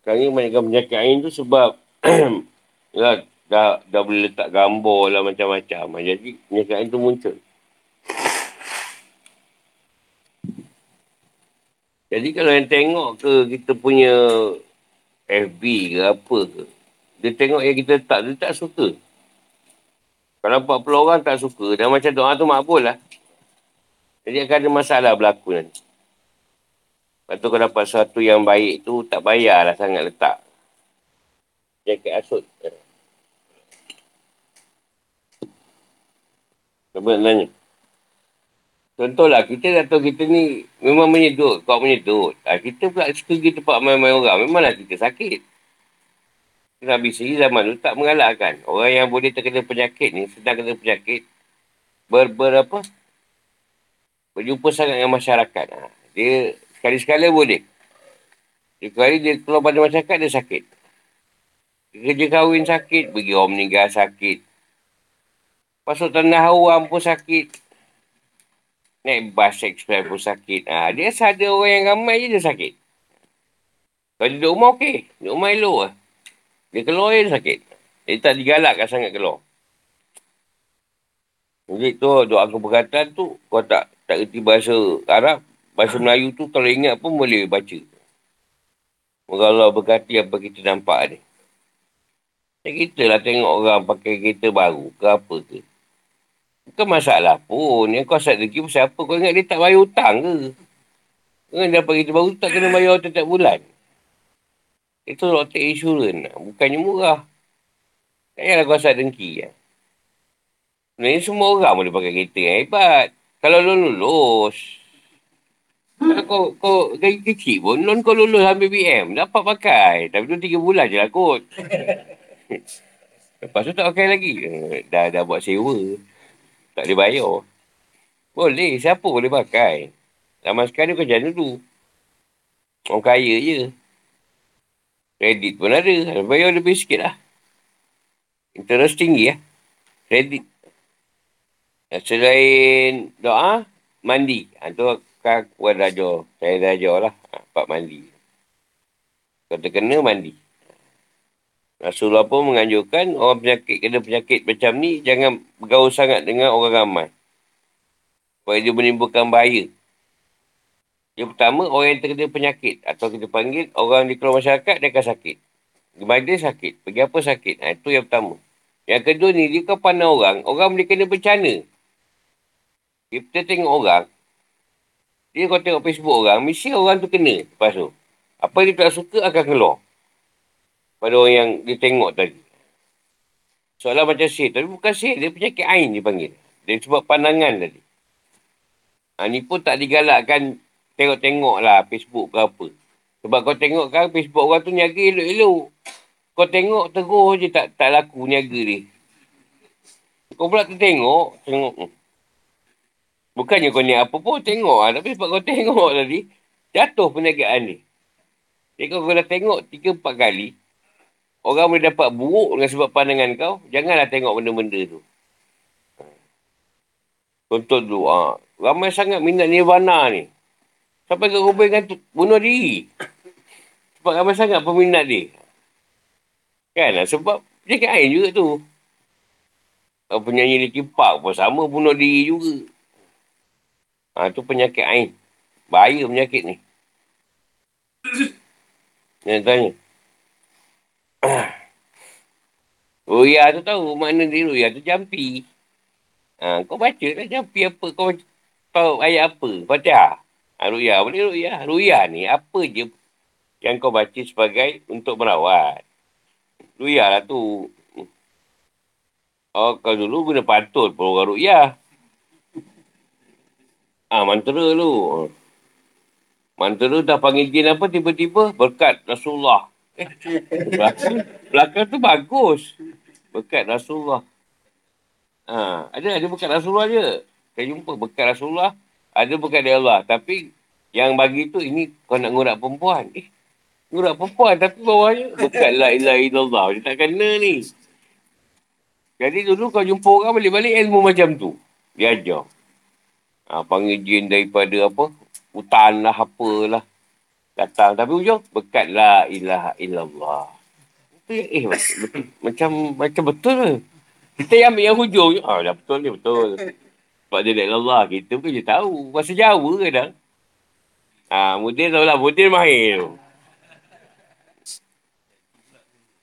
Sekarang ni banyakkan penyakit air tu sebab ya, <clears throat> dah, dah boleh letak gambar lah macam-macam. Jadi penyakit air tu muncul. Jadi kalau yang tengok ke kita punya FB ke apa ke, dia tengok yang kita tak, dia tak suka. Kalau 40 orang tak suka, dan macam doa tu makbul lah. Jadi akan ada masalah berlaku nanti. Lepas tu kalau dapat sesuatu yang baik tu, tak bayarlah sangat letak. Jaket asut. Cuba nak tanya. Contohlah, kita dah tahu kita ni memang menyedut, kau menyedut. Ha, kita pula suka pergi tempat main-main orang. Memanglah kita sakit. Nabi sendiri zaman tu tak mengalahkan. Orang yang boleh terkena penyakit ni, sedang kena penyakit, ber, ber apa? Berjumpa sangat dengan masyarakat. Ha, dia sekali-sekala boleh. Dia kali dia keluar pada masyarakat, dia sakit. Kerja kahwin sakit, pergi orang meninggal sakit. Masuk tanah awam pun sakit. Naik bas express pun sakit. Ha, dia ada orang yang ramai je dia sakit. Kalau dia duduk rumah okey. Duduk rumah elok lah. Dia keluar dia sakit. Dia tak digalakkan sangat keluar. Jadi tu doa keberkatan tu kau tak tak kerti bahasa Arab. Bahasa Melayu tu kalau ingat pun boleh baca. Moga Allah berkati apa kita nampak ni. Kita lah tengok orang pakai kereta baru ke apa ke. Bukan masalah pun. Yang kau asal rezeki pasal apa? Kau ingat dia tak bayar hutang ke? Kau ingat dia dapat kita baru tak kena bayar setiap bulan. Itu rotek insurans. Bukannya murah. Tak payahlah kau asal dengki. Ya. Sebenarnya semua orang boleh pakai kereta yang hebat. Kalau lo lulus. Kau, kau gaji kecil pun, non kau lulus ambil BM. Dapat pakai. Tapi tu tiga bulan je lah kot. Lepas tu tak pakai lagi. Dah, dah buat sewa. Tak boleh bayar. Boleh. Siapa boleh pakai? Zaman sekarang kau jangan dulu. Orang kaya je. Kredit pun ada. Bayar lebih sikit lah. Interest tinggi lah. Kredit. Selain doa, mandi. Ha, tu kan kuat raja. Saya raja lah. Ha, Pak mandi. Kalau terkena, mandi. Rasulullah pun menganjurkan orang penyakit kena penyakit macam ni jangan bergaul sangat dengan orang ramai. Supaya dia menimbulkan bahaya. Yang pertama, orang yang terkena penyakit atau kita panggil orang di keluar masyarakat dia akan sakit. Gimana dia sakit? Pergi apa sakit? Ha, itu yang pertama. Yang kedua ni, dia kau pandang orang, orang boleh kena bencana. Kita tengok orang, dia kau tengok Facebook orang, mesti orang tu kena lepas tu. Apa dia tak suka akan keluar pada orang yang dia tengok tadi. Soalan macam sihir. Tapi bukan sihir. Dia penyakit ain dipanggil. Dia sebab pandangan tadi. Ha, ni pun tak digalakkan tengok-tengok lah Facebook ke apa. Sebab kau tengok kan Facebook orang tu niaga elok-elok. Kau tengok terus je tak, tak laku niaga dia. Kau pula tengok, tengok. Hmm. Bukannya kau ni apa pun tengok lah. Tapi sebab kau tengok <laughs> tadi, jatuh perniagaan ni. Jadi kau dah tengok tiga empat kali, orang boleh dapat buruk dengan sebab pandangan kau, janganlah tengok benda-benda tu. Contoh dulu, ha, ramai sangat minat nirvana ni. Sampai ke Ruben kan bunuh diri. Sebab ramai sangat peminat dia. Kan? Sebab dia kan air juga tu. Penyanyi Linkin Park pun sama bunuh diri juga. Ha, tu penyakit air. Bahaya penyakit ni. Yang tanya. <coughs> Ruya tu tahu makna dia Ruya tu jampi. Ha, kau baca lah jampi apa. Kau tahu ayat apa. Fatihah. Ha, Ruya. Boleh Ruya. Ruya ni apa je yang kau baca sebagai untuk merawat. Ruya lah tu. Oh, kalau dulu guna pantun pun orang Ruya. Ah, ha, mantra lu. Mantra dah panggil jin apa tiba-tiba berkat Rasulullah. Eh, belakang, belakang tu bagus. Bekat Rasulullah. Ha, ada, ada bekat Rasulullah je. Saya jumpa bekat Rasulullah. Ada bekat dari Allah. Tapi yang bagi tu ini kau nak ngurak perempuan. Eh, ngurak perempuan tapi bawahnya bekat la ilaha illallah. Dia tak kena ni. Jadi dulu kau jumpa orang balik-balik ilmu macam tu. Dia ajar. Ha, panggil jin daripada apa? Hutan lah, apalah datang. Tapi ujung, bekat la ilaha illallah. Eh, betul, macam macam betul ke? Kita yang ambil yang hujung. Oh, dah betul ni, betul. Sebab dia la Allah, kita pun je tahu. Bahasa Jawa ke dah? Ha, Mudin tahu lah, Mudin mahir tu.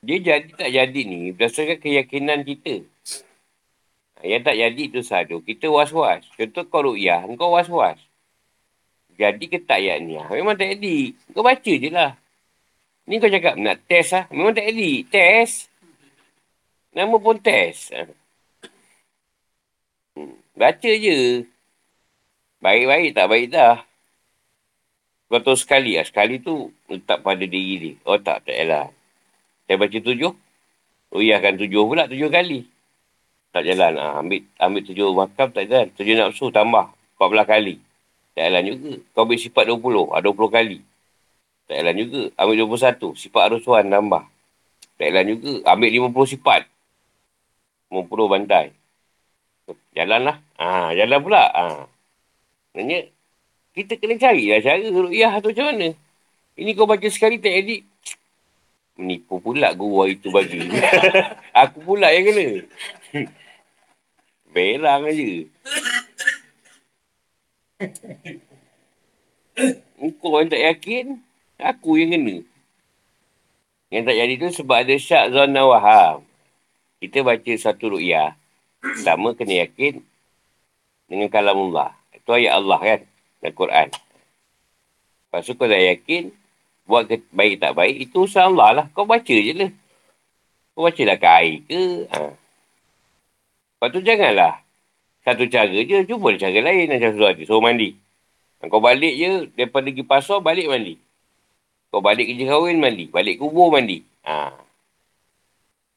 Dia jadi tak jadi ni berdasarkan keyakinan kita. Yang tak jadi tu satu. Kita was-was. Contoh kau ru'yah, kau was-was. Jadi ke tak ayat ni? Memang tak jadi. Kau baca je lah. Ni kau cakap nak test lah. Memang tak jadi. Test. Nama pun test. Hmm. Baca je. Baik-baik tak baik dah. Kau tahu sekali lah. Sekali tu letak pada diri dia. Oh tak, tak yalah. Saya baca tujuh. Oh iya kan tujuh pula, tujuh kali. Tak jalan. Ha, ambil ambil tujuh makam, tak jalan. Tujuh nafsu tambah. Empat belah kali. Tak jalan juga. Kau ambil sifat dua puluh. Ha, dua puluh kali. Tak jalan juga. Ambil dua puluh satu. Sifat arusuan tambah. Tak jalan juga. Ambil lima puluh sifat. Lima puluh bantai. Jalanlah. Ha, jalan pula. Ha. Maksudnya, kita kena cari lah cara ru'yah tu macam mana. Ini kau baca sekali tak edit. Menipu pula guru hari tu bagi. <laughs> Aku pula yang kena. <laughs> Berang aja. Kau yang tak yakin, aku yang kena. Yang tak jadi tu sebab ada syak zona waham. Kita baca satu ru'yah. Pertama kena yakin dengan kalam Allah. Itu ayat Allah kan dan Quran. Lepas tu kau dah yakin, buat ke, baik tak baik, itu usaha Allah lah. Kau baca je lah. Kau baca lah ke air ke. Ha. Lepas tu janganlah. Satu cara je, cuba cara lain macam suruh hati. Suruh mandi. Ha, kau balik je, daripada pergi pasar, balik mandi. Kau balik kerja kahwin, mandi. Balik kubur, mandi. Ha.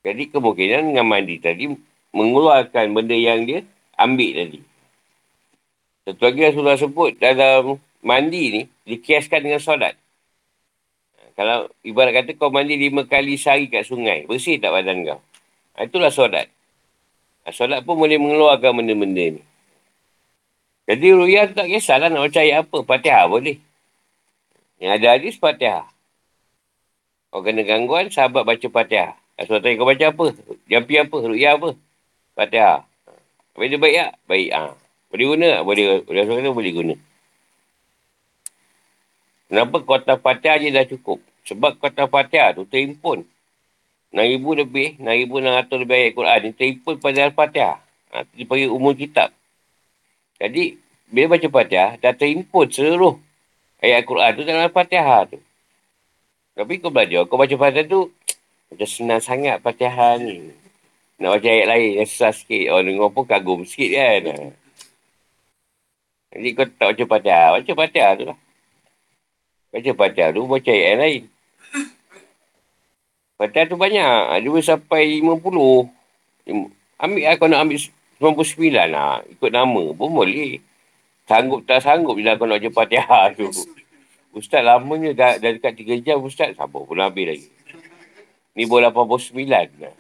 Jadi kemungkinan dengan mandi tadi, mengeluarkan benda yang dia ambil tadi. Satu lagi Rasulullah sebut dalam mandi ni, dikiaskan dengan solat. Kalau ibarat kata kau mandi lima kali sehari kat sungai, bersih tak badan kau? Ha, itulah solat. Ha, solat pun boleh mengeluarkan benda-benda ni. Jadi ruyah tak kisahlah nak percaya apa. Fatihah boleh. Yang ada hadis Fatihah. Kau kena gangguan, sahabat baca Fatihah. Rasulullah tanya kau baca apa? Jampi apa? Ruyah apa? Fatihah. Habis dia baik tak? Baik. Ha. Boleh guna tak? Boleh. Boleh kata boleh guna. Kenapa kota fatihah je dah cukup? Sebab kota fatihah tu terimpun. 6,000 lebih, 6,600 lebih ayat Quran ni terimpun pada Al-Fatihah. Ha, itu dipanggil umur kitab. Jadi, bila baca fatihah, dah terimpun seluruh ayat Quran tu dalam Al-Fatihah tu. Tapi kau belajar, kau baca fatihah tu, macam senang sangat fatihah ni. Nak baca ayat lain susah sikit. Orang dengar pun kagum sikit kan. Jadi kau tak baca fatihah. Baca fatihah tu lah. Baca fatihah tu, baca ayat yang lain. Fatihah tu banyak. Dia boleh sampai 50. Ambil lah kau nak ambil 99 lah. Ikut nama pun boleh. Sanggup tak sanggup bila kau nak baca fatihah tu. Ustaz lamanya dah, dah dekat 3 jam Ustaz. Sabar pun habis lagi. Ni boleh 89 lah.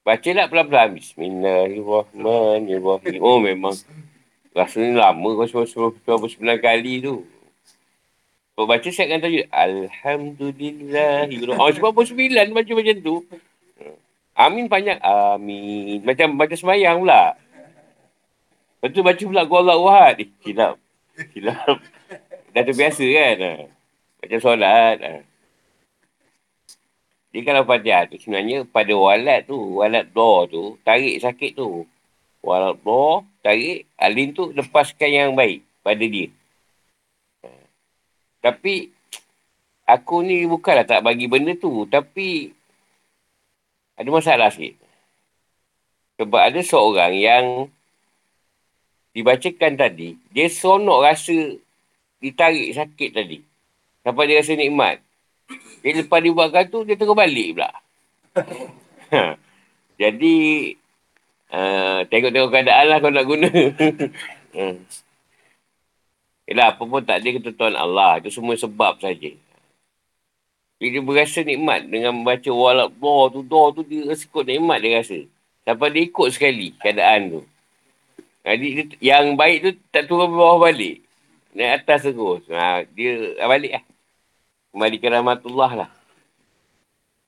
Baca lah pelan-pelan. Bismillahirrahmanirrahim. Oh memang Rasanya lama kau suruh sembilan kali tu. Kau baca siapkan tajuk. Alhamdulillah. Oh, sebab sembilan baca macam tu. Amin banyak. Amin. Macam baca semayang pula. Lepas tu baca pula gua Allah wahad. Eh, silap. Silap. Dah terbiasa kan. Macam solat. Jadi kalau fatihah tu sebenarnya pada walat tu, walat doa tu, tarik sakit tu. Walat doa, tarik, alin tu lepaskan yang baik pada dia. Tapi, aku ni bukanlah tak bagi benda tu. Tapi, ada masalah sikit. Sebab ada seorang yang dibacakan tadi, dia sonok rasa ditarik sakit tadi. Sampai dia rasa nikmat. Dia lepas dia buatkan tu, dia terus balik pula. <laughs> Jadi, Uh, tengok-tengok keadaan lah kau nak guna. <laughs> uh. Yelah, apa pun tak ada ketentuan Allah. Itu semua sebab saja. Dia berasa nikmat dengan membaca walak doa tu, doa tu dia rasa ikut nikmat dia rasa. Sampai dia ikut sekali keadaan tu. Jadi yang baik tu tak turun bawah balik. Naik atas terus. Ha, dia balik lah. Kembali ke rahmatullah lah.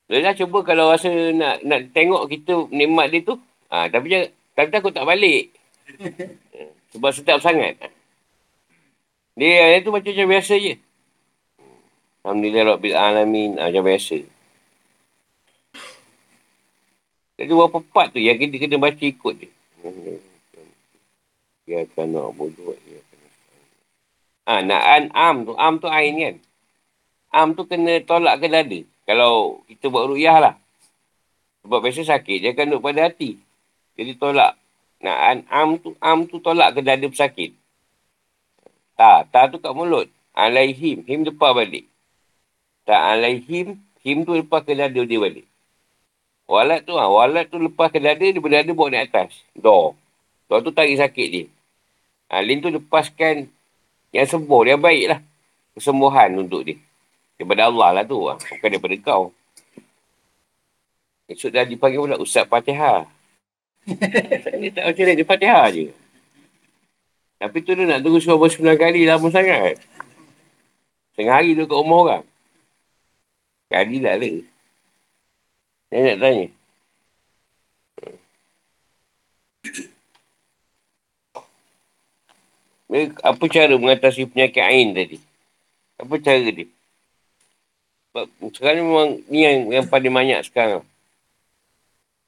Dia dah cuba kalau rasa nak nak tengok kita nikmat dia tu, Ha, tapi jangan, tapi takut tak balik. <laughs> Sebab sedap sangat. Dia yang tu macam, macam biasa je. Alhamdulillah Rabbil Alamin. Ha, macam biasa. Jadi berapa part tu yang kita kena baca ikut je. Ya kan nak bodoh. Ya, ha, nak an am tu. Am tu ain kan. Am tu kena tolak ke dada. Kalau kita buat ru'yah lah. Sebab biasa sakit, dia akan duduk pada hati. Jadi tolak. An am tu, am tu tolak ke dada pesakit. Ta. Ta tu kat mulut. Alaihim. Him lepas balik. Ta alaihim. Him tu lepas ke dada dia balik. Walat tu ha. Walat tu lepas ke dada dia berdada bawa naik atas. Do. Do tu tarik sakit dia. Alin tu lepaskan yang sembuh. Yang baik lah. Kesembuhan untuk dia. Daripada Allah lah tu. Bukan daripada kau. Esok dah dipanggil pula Ustaz Fatihah. <laughs> Dia tak macam ni. Dia Fatihah je. Tapi tu dia nak tunggu suruh sembilan kali lama sangat. Tengah hari tu kat rumah orang. Kali lah lah. Saya nak tanya. Apa cara mengatasi penyakit ain tadi? Apa cara dia? Sekarang ni memang ni yang, yang paling banyak sekarang.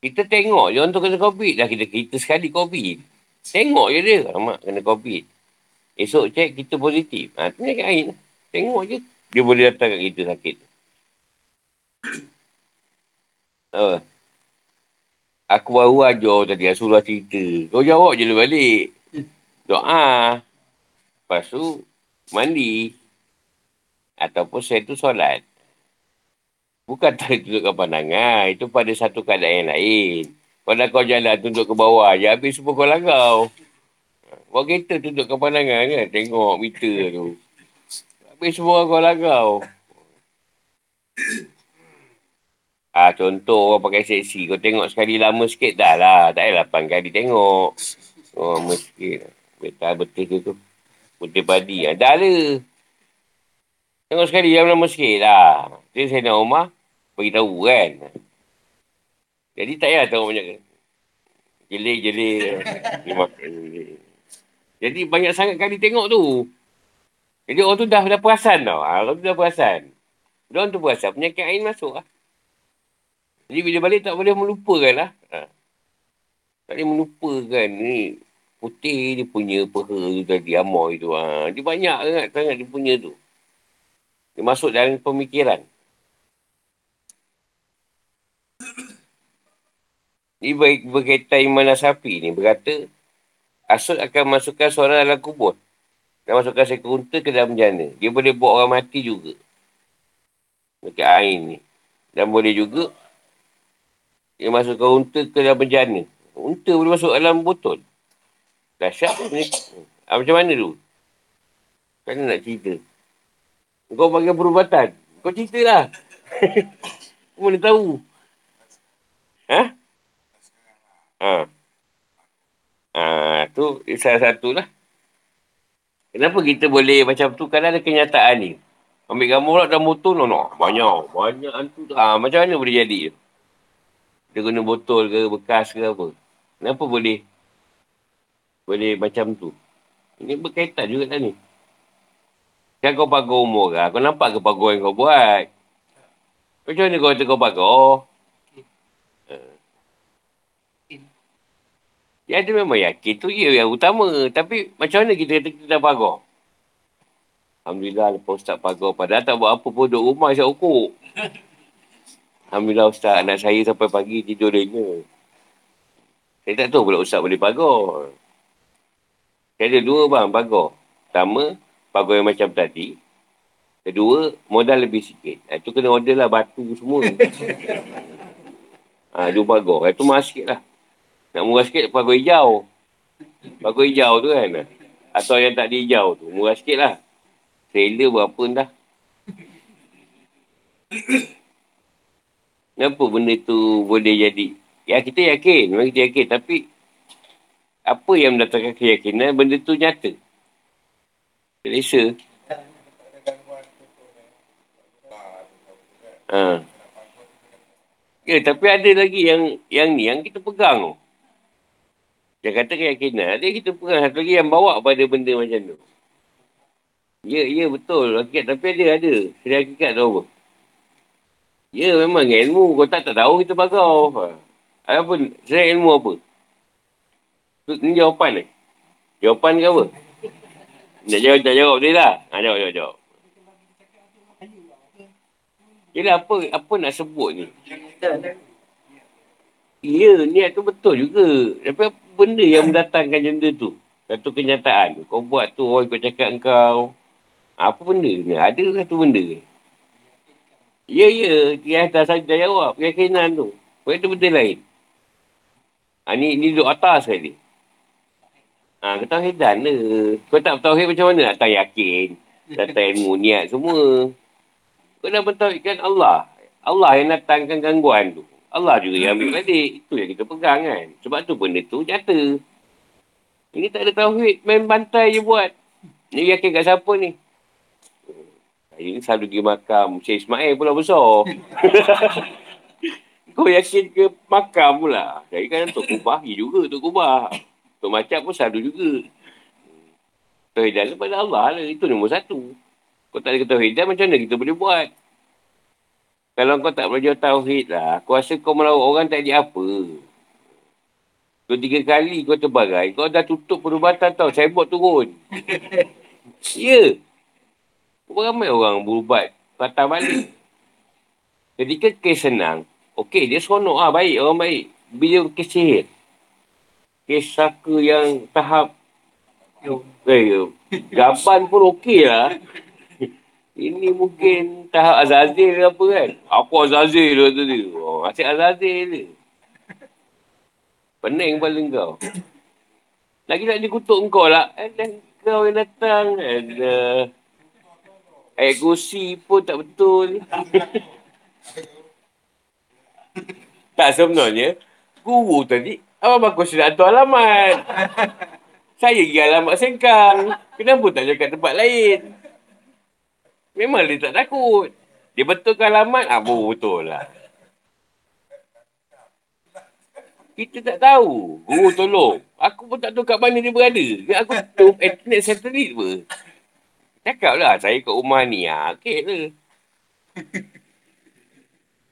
Kita tengok je orang tu kena COVID. Dah kita, kita sekali COVID. Tengok je dia. Amak kena COVID. Esok cek kita positif. Ha, tu penyakit ain. Tengok je. Dia boleh datang kat kita sakit. <coughs> Uh. Aku baru ajar tadi Rasulullah cerita. Kau jawab je lah balik. Doa. Lepas tu, mandi. Ataupun saya tu solat. Bukan tak <laughs> ke pandangan. Itu pada satu keadaan yang lain. Kalau kau jalan tunduk ke bawah je, habis semua kau langau. Kau kereta tunduk ke pandangan kan? Tengok meter tu. Habis semua kau langau. Ah, contoh orang pakai seksi. Kau tengok sekali lama sikit dah lah. Tak payah 8 kali tengok. Oh, lama sikit. Betul betul tu. Putih padi. Ha, dah lah. Tengok sekali yang lama sikit lah. Jadi saya nak rumah. Beritahu kan. Jadi tak payah tengok banyak. Jelir-jelir. Jadi banyak sangat kali tengok tu. Jadi orang tu dah, dah perasan tau. Ha, orang tu dah perasan. Dia tu perasan. Penyakit air masuk lah. Jadi bila balik tak boleh melupakan lah. Ha. Tak boleh melupakan ni putih dia punya peha tu tadi, amoy tu. Ha. Dia banyak sangat, sangat dia punya tu. Dia masuk dalam pemikiran. Ini berkaitan iman sapi ni berkata Asud akan masukkan suara dalam kubur dan masukkan seekor unta ke dalam jana. Dia boleh buat orang mati juga. Dekat air ni. Dan boleh juga dia masukkan unta ke dalam jana. Unta boleh masuk dalam botol. Dahsyat ni. Ah, macam mana tu? Kan nak cerita? Kau bagi perubatan. Kau cerita lah. <laughs> Kau boleh tahu. Ha? Ha. Ha, tu salah satu lah. Kenapa kita boleh macam tu? Kan ada kenyataan ni. Ambil gambar pula dalam botol, no, no. Banyak. Banyak hantu tu. Ha, macam mana boleh jadi? Dia guna botol ke, bekas ke apa. Kenapa boleh boleh macam tu? Ini berkaitan juga tak ni. Kan kau pagar umur lah. Kau nampak ke pagar yang kau buat? Macam mana kau kata kau pagar? Ya ada memang yakin tu ya yang utama. Tapi macam mana kita kata kita dah pagar? Alhamdulillah lepas Ustaz pagar. Padahal tak buat apa pun duduk rumah isyak ukur. Alhamdulillah Ustaz anak saya sampai pagi tidur dia. Saya tak tahu pula Ustaz boleh pagar. Saya ada dua bang pagar. Pertama, pagar yang macam tadi. Kedua, modal lebih sikit. Itu kena order lah batu semua. <laughs> ha, dua pagar. Itu mahal sikit lah. Nak murah sikit, pagar hijau. Pagar hijau tu kan. Atau yang tak di hijau tu. Murah sikit lah. Trailer berapa dah. <coughs> Kenapa benda tu boleh jadi? Ya kita yakin. Memang kita yakin. Tapi apa yang mendatangkan keyakinan benda tu nyata. Selesa. Ha. Ya, tapi ada lagi yang yang ni yang kita pegang tu. Dia kata keyakinan. Ada kita pegang satu lagi yang bawa pada benda macam tu. Ya, ya betul. Hakikat. Tapi ada, ada. Seri hakikat tu apa? Ya, memang ilmu. Kau tak, tak tahu kita bagau. Ada apa? Seri ilmu apa? Ini jawapan ni. Jawapan ke apa? Tak jawab, tak jawab dia lah. Ha, jawab, jawab, jawab. Yelah, apa, apa nak sebut ni? Ya, niat tu betul juga. Tapi apa benda yang mendatangkan benda tu? Satu kenyataan. Kau buat tu, orang kau cakap kau. Apa benda ni? Ada satu benda. Ya, ya. Dia atas saja jawab. Keyakinan tu. Kau itu benda lain. Ha, ni, ni duduk atas sekali. Ha, ketahidan lah. Kau tak bertauhid macam mana? Tak yakin. Datang ilmu, niat semua. Kau dah bertauhidkan Allah. Allah yang datangkan gangguan tu. Allah juga yang ambil balik. Itu yang kita pegang kan. Sebab tu benda tu nyata. Ini tak ada tauhid. Main bantai je buat. Ni yakin kat siapa ni? Saya ni selalu pergi makam. Syed Ismail pula besar. <laughs> Kau yakin ke makam pula? Saya kan Tok Kubah juga Tok Kubah. Tok Macam pun selalu juga. Tauhidan pada Allah lah. Itu nombor satu. Kau tak ada ketauhidan macam mana kita boleh buat? Kalau kau tak belajar tauhid lah, aku rasa kau merawat orang tak ada apa. Kau tiga kali kau terbagai, kau dah tutup perubatan tau, saya buat turun. <laughs> ya. Berapa ramai orang berubat, patah balik. Ketika kes senang, okey dia seronok lah, baik, orang baik. Bila kes sihir, kes saka yang tahap, eh, gaban pun okey lah. Ini mungkin tahap Azazil apa kan? Aku Azazil tu tu. Oh, asyik Azazil je. Pening kepala kau. Lagi nak dikutuk kau lah. Dan kau yang datang. Ada. Ayat kursi pun tak betul. <laughs> tak sebenarnya. Guru tadi. Apa bagus sudah hantar alamat. Saya pergi alamat sengkang. Kenapa tak cakap tempat lain? Memang dia tak takut. Dia betulkan alamat, ah, betul lah. Kita tak tahu. Guru tolong. Aku pun tak tahu kat mana dia berada. Aku tu internet satelit pun. Cakap lah, saya kat rumah ni. Ha, okay lah.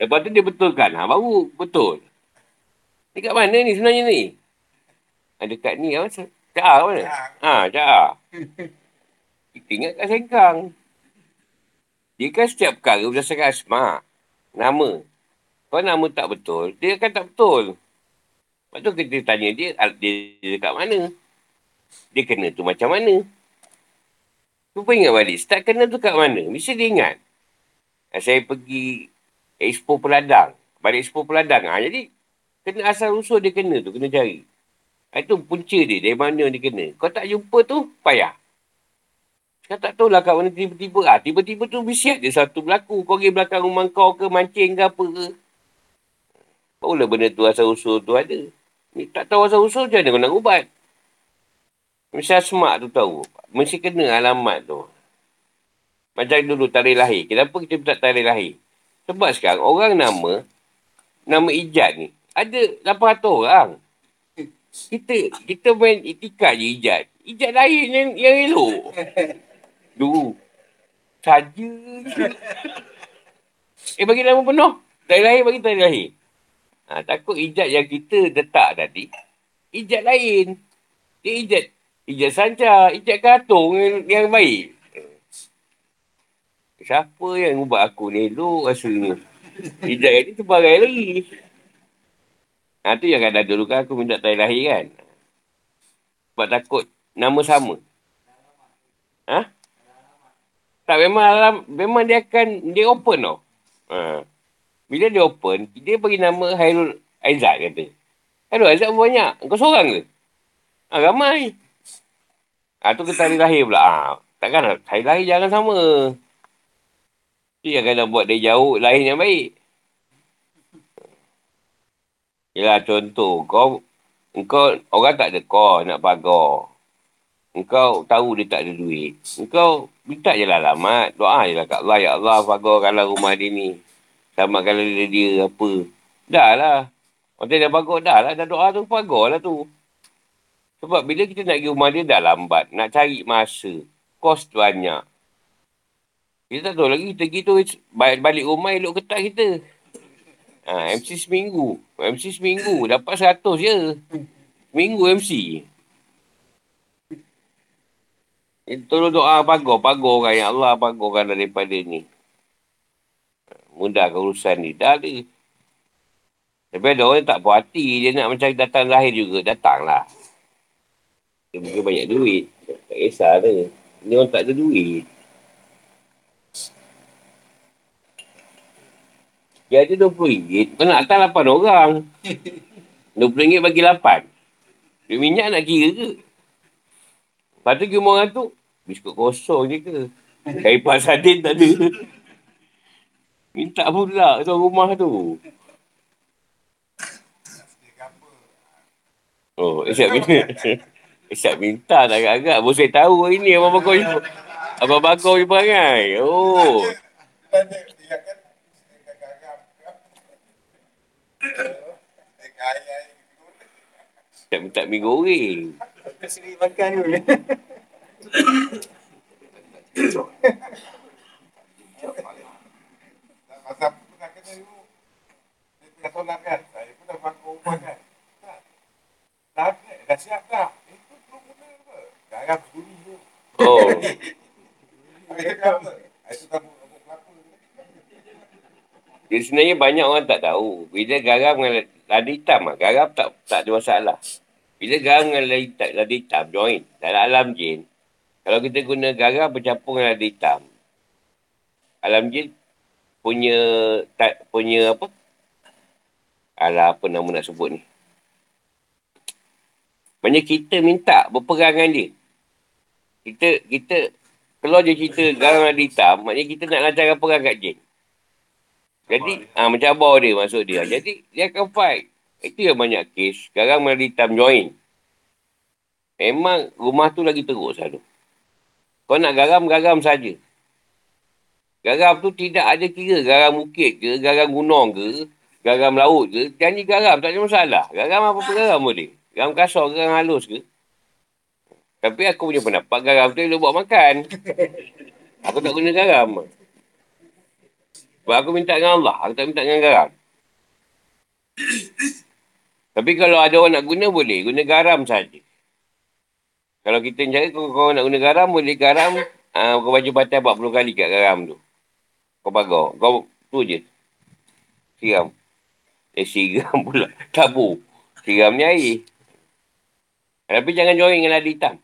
Lepas tu dia betulkan. Ha, baru betul. Ni kat mana ni sebenarnya ni? Ha, dekat ni. Ha, Cak mana? Ha, Cak Kita ingat kat Sengkang. Dia kan setiap perkara berdasarkan asma. Nama. Kalau nama tak betul, dia akan tak betul. Lepas tu kita tanya dia, dia, dekat mana? Dia kena tu macam mana? Cuba ingat balik, start kena tu kat mana? Mesti dia ingat. Saya pergi Expo Peladang. Balik Expo Peladang. Ha, jadi, kena asal usul dia kena tu, kena cari. Ha, itu punca dia, dari mana dia kena. Kau tak jumpa tu, payah. Kau tak tahu lah kat mana tiba-tiba. Ah, tiba-tiba tu mesti ada satu berlaku. Kau pergi belakang rumah kau ke mancing ke apa ke. Barulah benda tu asal usul tu ada. Ni tak tahu asal usul macam mana kau nak ubat. Mesti asmak tu tahu. Mesti kena alamat tu. Macam dulu tarikh lahir. Kenapa kita tak tarikh lahir? Sebab sekarang orang nama, nama ijat ni, ada 800 orang. Kita kita main itikad je ijat. Ijat lain yang, yang elok. <laughs> Dulu. Saja Eh, bagi nama penuh. Tarikh lahir bagi tarikh lahir. Ha, takut ijat yang kita letak tadi. Ijat lain. Dia ijat. Ijat sanca. Ijat katung yang, yang baik. Siapa yang ubah aku ni elok rasanya. Ijat yang ni terbagai lagi. Ha, tu yang ada dulu kan aku minta tarikh lahir kan. Sebab takut nama sama. Ha? Tak memang alam, memang dia akan dia open tau. Ha. Bila dia open, dia bagi nama Hairul Aizat kata. Hairul Aizat banyak. Kau seorang ke? Ha, ramai. Ha, tu kita hari lahir pula. Ha, takkan hari lahir jangan sama. Tu yang kena buat dia jauh lahir yang baik. Yelah contoh, kau, kau orang tak ada kau nak pagar. Engkau tahu dia tak ada duit. Engkau minta je lah alamat. Doa je lah kat Allah. Ya Allah, pagarkanlah rumah dia ni. Selamatkanlah dia, dia apa. Dah lah. Orang dah pagar dah lah. Dah doa tu pagar lah tu. Sebab bila kita nak pergi rumah dia dah lambat. Nak cari masa. Kos banyak. Kita tak tahu lagi kita gitu balik rumah elok ketat kita. Ha, MC seminggu. MC seminggu. Dapat seratus je. Minggu MC. Tolong doa pagar. Pagar kan. Ya Allah pagarkan daripada ni. Mudahkan urusan ni. Dah ada. Tapi ada orang tak puas hati. Dia nak mencari datang lahir juga. Datanglah. Dia mungkin banyak duit. Tak kisah dia. Dia orang tak ada duit. Dia ada RM20. Kau nak hantar 8 orang. <laughs> RM20 bagi 8. Duit minyak nak kira ke? Lepas tu rumah orang tu, biskut kosong je ke? Kain pas sadin tak ada. Minta pula tuan rumah tu. Oh, Isyad minta. Isyad minta tak agak-agak. Baru saya tahu hari ni Abang Bakar jumpa. Abang Bakar jumpa perangai. Oh. Tak minta mi goreng. Makan aku nak kena dulu. Sebenarnya banyak orang tak tahu. Bila garam dengan lada hitam, garam tak tak ada masalah. Bila garam dengan lada hitam, lada hitam join dalam alam jin, kalau kita guna garam bercampur dengan lada hitam, alam jin punya tak, punya apa? Alah, apa nama nak sebut ni? Maksudnya kita minta berperang dengan dia. Kita, kita, kalau dia cerita garam lada hitam, maknanya kita nak lancarkan perang kat jin. Jadi, ah ha, macam abang dia masuk dia. Jadi, dia akan fight. Itu yang banyak kes. Sekarang hitam join. Memang rumah tu lagi teruk selalu. Kau nak garam, garam saja. Garam tu tidak ada kira. Garam bukit ke, garam gunung ke, garam laut ke. Janji garam, tak ada masalah. Garam apa-apa garam boleh. Garam kasar, garam halus ke. Tapi aku punya pendapat, garam tu elok buat makan. Aku tak guna garam. Sebab aku minta dengan Allah. Aku tak minta dengan garam. Tapi kalau ada orang nak guna, boleh. Guna garam saja. Kalau kita cari, kau, kau nak guna garam, boleh garam. Uh, <laughs> kau baju batal 40 kali kat garam tu. Kau bagar. Kau tu je. Siram. Eh, siram <laughs> pula. Tabur. Siram ni air. Tapi jangan join dengan lada hitam.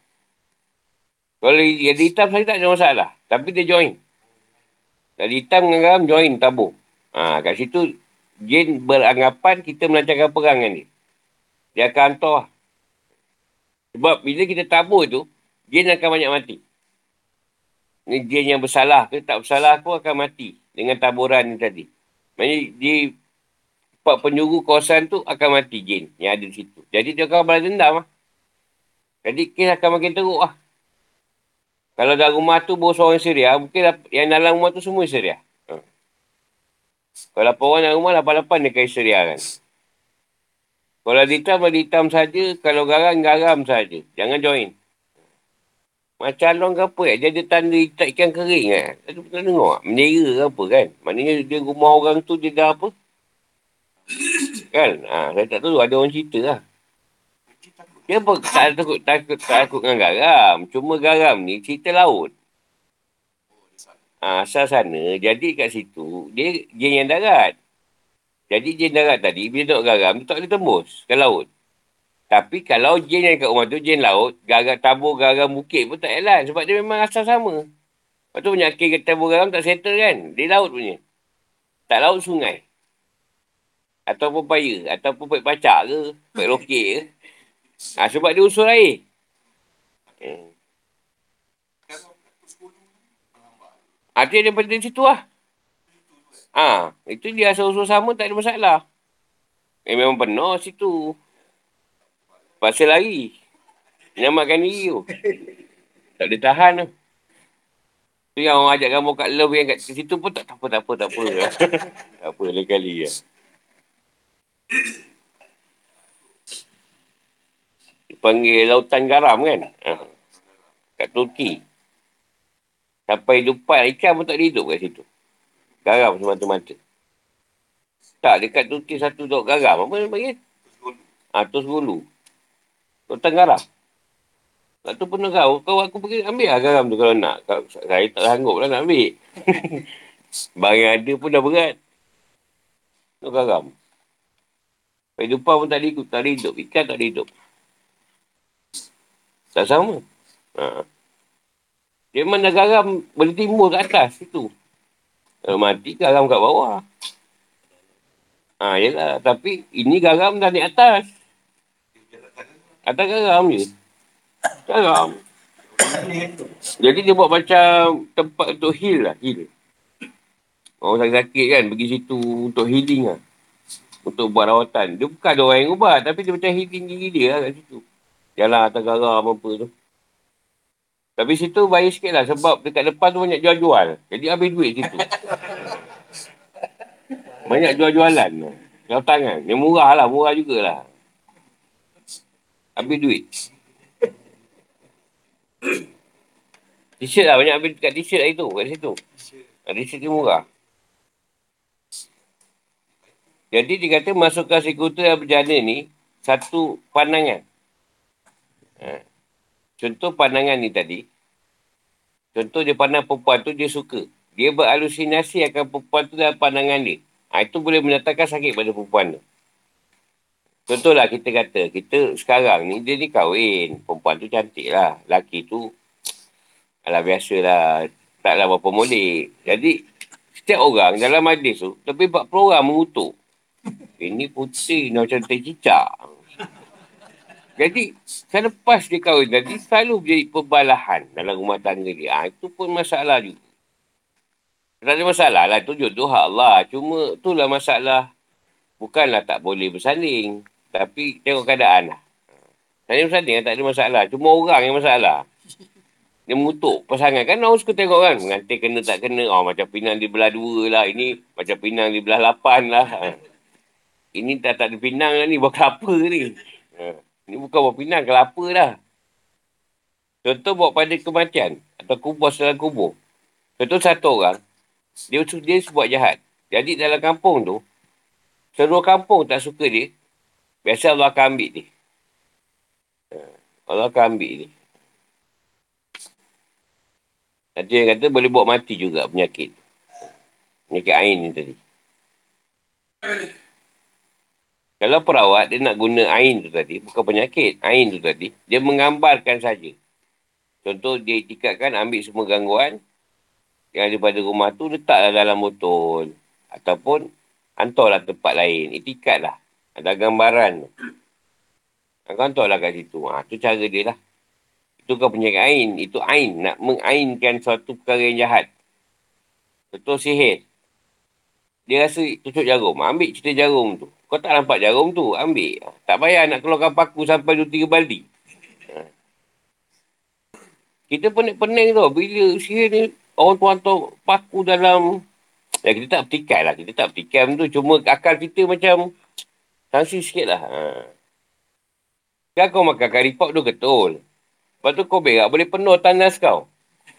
Kalau lada hitam saya tak ada masalah. Tapi dia join. Lada hitam dengan garam join tabur. Ha, kat situ jin beranggapan kita melancarkan perang dengan dia. Dia akan hantar lah. Sebab bila kita tabur tu, jin akan banyak mati. Ni jin yang bersalah ke tak bersalah pun akan mati dengan taburan ni tadi. Maksudnya di tempat penyuruh kawasan tu akan mati jin yang ada di situ. Jadi dia akan balas dendam lah. Jadi kes akan makin teruk lah. Kalau dalam rumah tu bawa seorang Syria, mungkin yang dalam rumah tu semua Syria. Ha. Kalau lapan orang dalam rumah, lapan-lapan dia kaya Syria kan. Kalau hitam, ada hitam saja. Kalau garam, garam saja. Jangan join. Macam long ke apa ya? Dia ada tanda ikat ikan kering kan. Ada pernah dengar? Menera ke apa kan. Maknanya dia rumah orang tu dia dah apa. Kan? Ha, saya tak tahu. Ada orang cerita lah. Dia apa? Tak takut, takut, takut dengan garam. Cuma garam ni cerita laut. Ha, asal sana. Jadi kat situ, dia jin yang darat. Jadi jin darat tadi, bila tengok garam, dia tak boleh tembus ke laut. Tapi kalau jin yang kat rumah tu, jin laut, garam tabur garam bukit pun tak jalan. Sebab dia memang asal sama. Lepas tu penyakit tabur garam tak settle kan. Dia laut punya. Tak laut sungai. Ataupun paya. Ataupun pek pacak ke. Pek lokek ke. Ha, sebab dia usul air. Hmm. Artinya daripada situ lah. Ha, itu dia asal-usul sama tak ada masalah. Eh, memang penuh situ. Pasal lari. Nyamakan diri tu. Tak boleh tahan tu. Tu yang orang ajak gambar kat love yang kat situ pun tak, tak apa, tak apa, tak apa. <laughs> tak apa, lain kali ya. Panggil lautan garam kan. Ha. Kat Turki. Sampai lupa ikan pun tak ada hidup kat situ. Garam semata-mata. Tak, dekat Turki satu dok garam. Apa dia panggil? Ha, tos gulu. Lautan garam. Tak tu pernah kau. Kau aku pergi ambil lah garam tu kalau nak. Kau, saya tak sanggup lah nak ambil. <laughs> Barang ada pun dah berat. Tu garam. Kehidupan pun tak ada, tak ada hidup. Ikan tak ada hidup. Tak sama. Ha. Dia memang dah garam boleh timbul kat atas situ. Kalau mati garam kat bawah. Ha, yelah. Tapi ini garam dah di atas. Atas garam je. Garam. Jadi dia buat macam tempat untuk heal lah. Heal. Orang sakit-sakit kan pergi situ untuk healing lah. Untuk buat rawatan. Dia bukan ada orang yang ubat. Tapi dia macam healing diri dia lah kat situ. Jalan atas garam apa tu. Tapi situ bayar sikit lah sebab dekat depan tu banyak jual-jual. Jadi habis duit situ. Banyak jual-jualan. Kalau tangan. Dia murah lah. Murah jugalah. Habis duit. T-shirt lah. Banyak habis dekat t-shirt lah itu. Kat situ. T-shirt dia murah. Jadi dia kata masukkan sekutu yang berjana ni satu pandangan. Ha. Contoh pandangan ni tadi. Contoh dia pandang perempuan tu dia suka. Dia berhalusinasi akan perempuan tu dalam pandangan dia. Ha, itu boleh mendatangkan sakit pada perempuan tu. Contohlah kita kata, kita sekarang ni dia ni kahwin. Perempuan tu cantik lah. Laki tu, alah biasa lah. Taklah berapa molek. Jadi, setiap orang dalam majlis tu, lebih 40 orang mengutuk. Ini putih, ni macam teh cicak. Jadi, selepas dia kahwin tadi, selalu jadi perbalahan dalam rumah tangga dia. Ha, itu pun masalah juga. Tak ada masalah lah. Itu jodoh hak Allah. Cuma itulah masalah. Bukanlah tak boleh bersanding. Tapi tengok keadaan lah. Tanya bersanding tak ada masalah. Cuma orang yang masalah. Dia mengutuk pasangan. Kan orang suka tengok kan. Nganti kena tak kena. Oh, macam pinang di belah dua lah. Ini macam pinang di belah lapan lah. Ha. Ini tak, tak ada pinang lah ni. Buat kelapa ni. Ha. Ini bukan buat pinang. Kelapa dah. Contoh buat pada kematian. Atau kubur dalam kubur. Contoh satu orang. Dia, dia buat jahat. Jadi dalam kampung tu. Seluruh kampung tak suka dia. Biasa Allah akan ambil dia. Ha. Allah akan ambil dia. Nanti yang kata boleh buat mati juga penyakit. Penyakit ain ni tadi. Kalau perawat dia nak guna ain tu tadi, bukan penyakit, ain tu tadi, dia menggambarkan saja. Contoh dia itikatkan ambil semua gangguan yang ada pada rumah tu letaklah dalam botol. Ataupun hantarlah tempat lain. Itikatlah. Ada gambaran. Hantarlah kat situ. Ha, tu cara dia lah. Itu kan penyakit ain. Itu ain. Nak mengainkan suatu perkara yang jahat. Contoh sihir. Dia rasa cucuk jarum. Ambil cerita jarum tu. Kau tak nampak jarum tu. Ambil. Tak payah nak keluarkan paku sampai 2-3 baldi. Ha. Kita pening-pening tau. Bila sihir ni orang tu hantar paku dalam... Ya, kita tak petikai lah. Kita tak petikai tu. Cuma akal kita macam... Sanksi sikit lah. Ha. Kan kau makan kari pop tu ketul. Lepas tu kau berak boleh penuh tandas kau.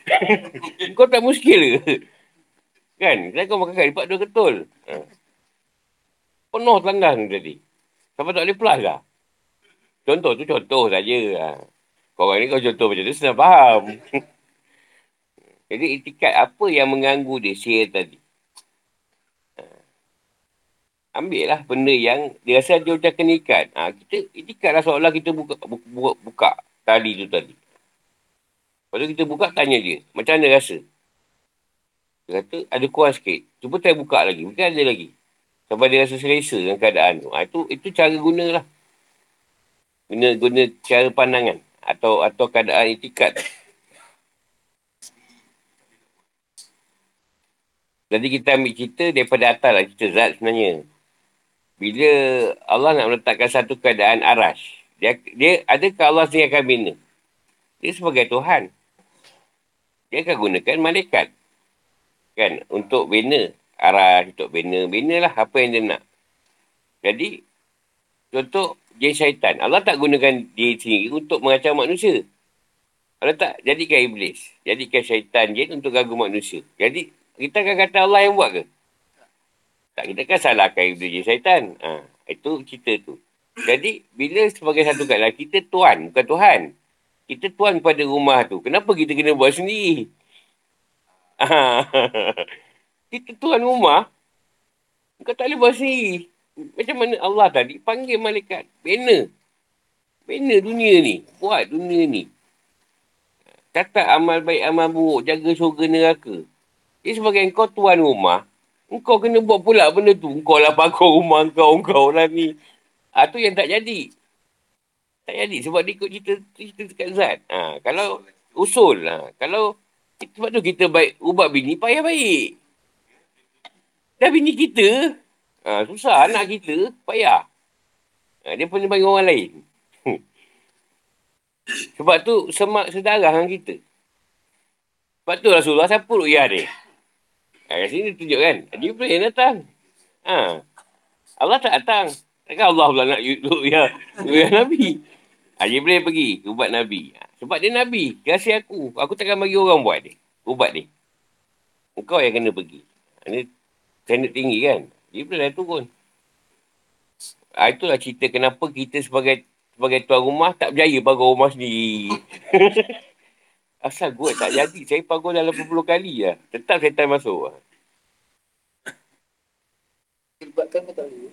<laughs> kau tak muskil ke? Kan? Kan kau makan kari pop tu ketul. Ha. Penuh tandas ni tadi. Sampai tak boleh plus lah. Contoh tu contoh saja. Ha. Kau orang ni kau contoh macam tu senang faham. <laughs> Jadi itikat apa yang mengganggu dia sihir tadi? Ha. Ambil lah benda yang dia rasa dia macam kena ikat. Ha, kita itikat lah seolah kita buka, buka, buka, buka tali tu tadi. Lepas tu kita buka tanya dia. Macam mana rasa? Dia kata ada kuat sikit. Cuba saya buka lagi. Mungkin ada lagi. Sampai dia rasa selesa dengan keadaan tu. Ha, itu, itu cara guna lah. Guna, guna cara pandangan. Atau atau keadaan itikat. Jadi kita ambil cerita daripada atas lah cerita zat sebenarnya. Bila Allah nak meletakkan satu keadaan arash. Dia, dia adakah Allah sendiri akan bina? Dia sebagai Tuhan. Dia akan gunakan malaikat. Kan? Untuk bina. Arash, untuk bina. Binalah apa yang dia nak. Jadi, contoh jin syaitan. Allah tak gunakan dia sendiri untuk mengacau manusia. Allah tak jadikan iblis. Jadikan syaitan jin untuk ganggu manusia. Jadi, kita akan kata Allah yang buat ke? Tak, kita kan salahkan iblis je syaitan. Ha, itu cerita tu. Jadi, bila sebagai satu keadaan, kita tuan, bukan Tuhan. Kita tuan pada rumah tu. Kenapa kita kena buat sendiri? <laughs> Kita tuan rumah, kau tak boleh buat sendiri. Macam mana Allah tadi panggil malaikat. Bina. Bina dunia ni. Buat dunia ni. catat amal baik, amal buruk, jaga syurga neraka. Dia sebagai kau tuan rumah, engkau kena buat pula benda tu. Engkau lah pakar rumah kau, engkau lah ni. Ha, tu yang tak jadi. Tak jadi sebab dia ikut cerita, cerita dekat Zat. Ha, kalau usul, ha, kalau sebab tu kita baik ubat bini payah baik. Dah bini kita, ha, susah anak kita, payah. Ha, dia pun bagi orang lain. <laughs> Sebab tu semak sedarah dengan kita. Sebab tu Rasulullah siapa ru'yah dia? Ha, kat sini tunjuk kan? Jibril yang datang. Ha. Allah tak datang. Takkan Allah pula nak ru'yah, ru'yah Nabi. Ha, Jibril pergi ubat Nabi. Ha, sebab dia Nabi. Kasih aku. Aku takkan bagi orang buat dia. Ubat dia. Engkau yang kena pergi. Ha, ni standard tinggi kan? Jibril dah turun. Ha, itulah cerita kenapa kita sebagai sebagai tuan rumah tak berjaya pagar rumah sendiri. <laughs> Asal gue tak jadi. Saya pagar dalam 80 kali lah. Tetap setan masuk. Libatkan ke tak boleh?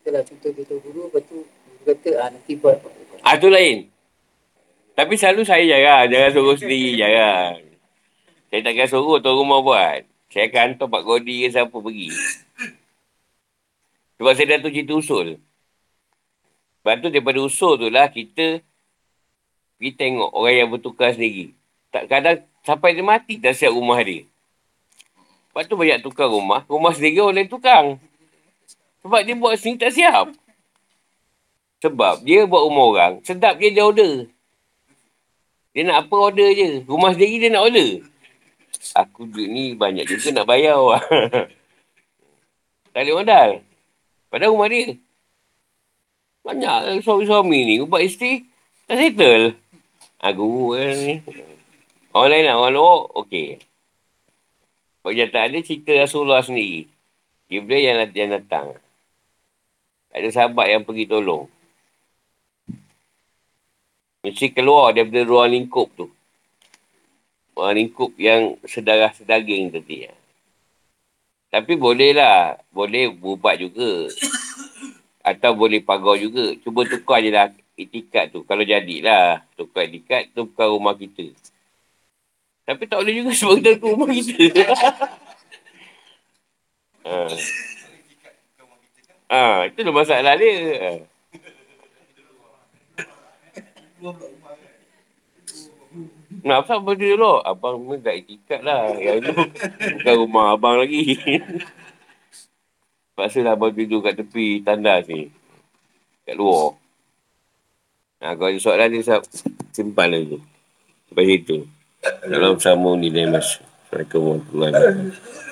Kita lah contoh kita guru, lepas tu kata ah, nanti buat. Ah tu lain. Tapi selalu saya jarang. Jangan suruh sendiri. Jarang. Saya takkan suruh tuan rumah buat. Saya akan hantar Pak Godi ke siapa pergi. Sebab saya dah tu cerita usul. Lepas tu daripada usul tu lah kita pergi tengok orang yang bertukar sendiri. Tak kadang sampai dia mati dah siap rumah dia. Lepas tu banyak tukar rumah. Rumah sendiri orang lain tukang. Sebab dia buat sendiri tak siap. Sebab dia buat rumah orang. Sedap je dia order. Dia nak apa order je. Rumah sendiri dia nak order. Aku duit ni banyak juga nak bayar. <laughs> tak ada modal. Padahal rumah dia. Banyak suami-suami ni. Ubat isteri. Tak settle. Aku kan ni. Orang lain lah. Orang luar. Okey. Kenyataan dia cerita Rasulullah sendiri. Jibril yang, yang datang. Ada sahabat yang pergi tolong. Mesti keluar daripada ruang lingkup tu. Ruang lingkup yang sedarah sedaging tadi. Ya. Tapi boleh lah. Boleh bubat juga. Atau boleh pagar juga. Cuba tukar je lah itikat tu. Kalau jadilah. Tukar itikat tu bukan rumah kita. Tapi tak boleh juga <laughs> sebab kita rumah kita. <laughs> ha. ha. itu masalah dia. Ha. Nak apa dia dulu? Abang pun tak itikat lah. Yang tu bukan rumah abang lagi. <laughs> Paksalah abang tidur kat tepi tandas ni. Kat luar. Ha, kalau ada soalan dia simpan dulu. Sampai situ. Dalam sambung ni dia mas. Assalamualaikum warahmatullahi wabarakatuh.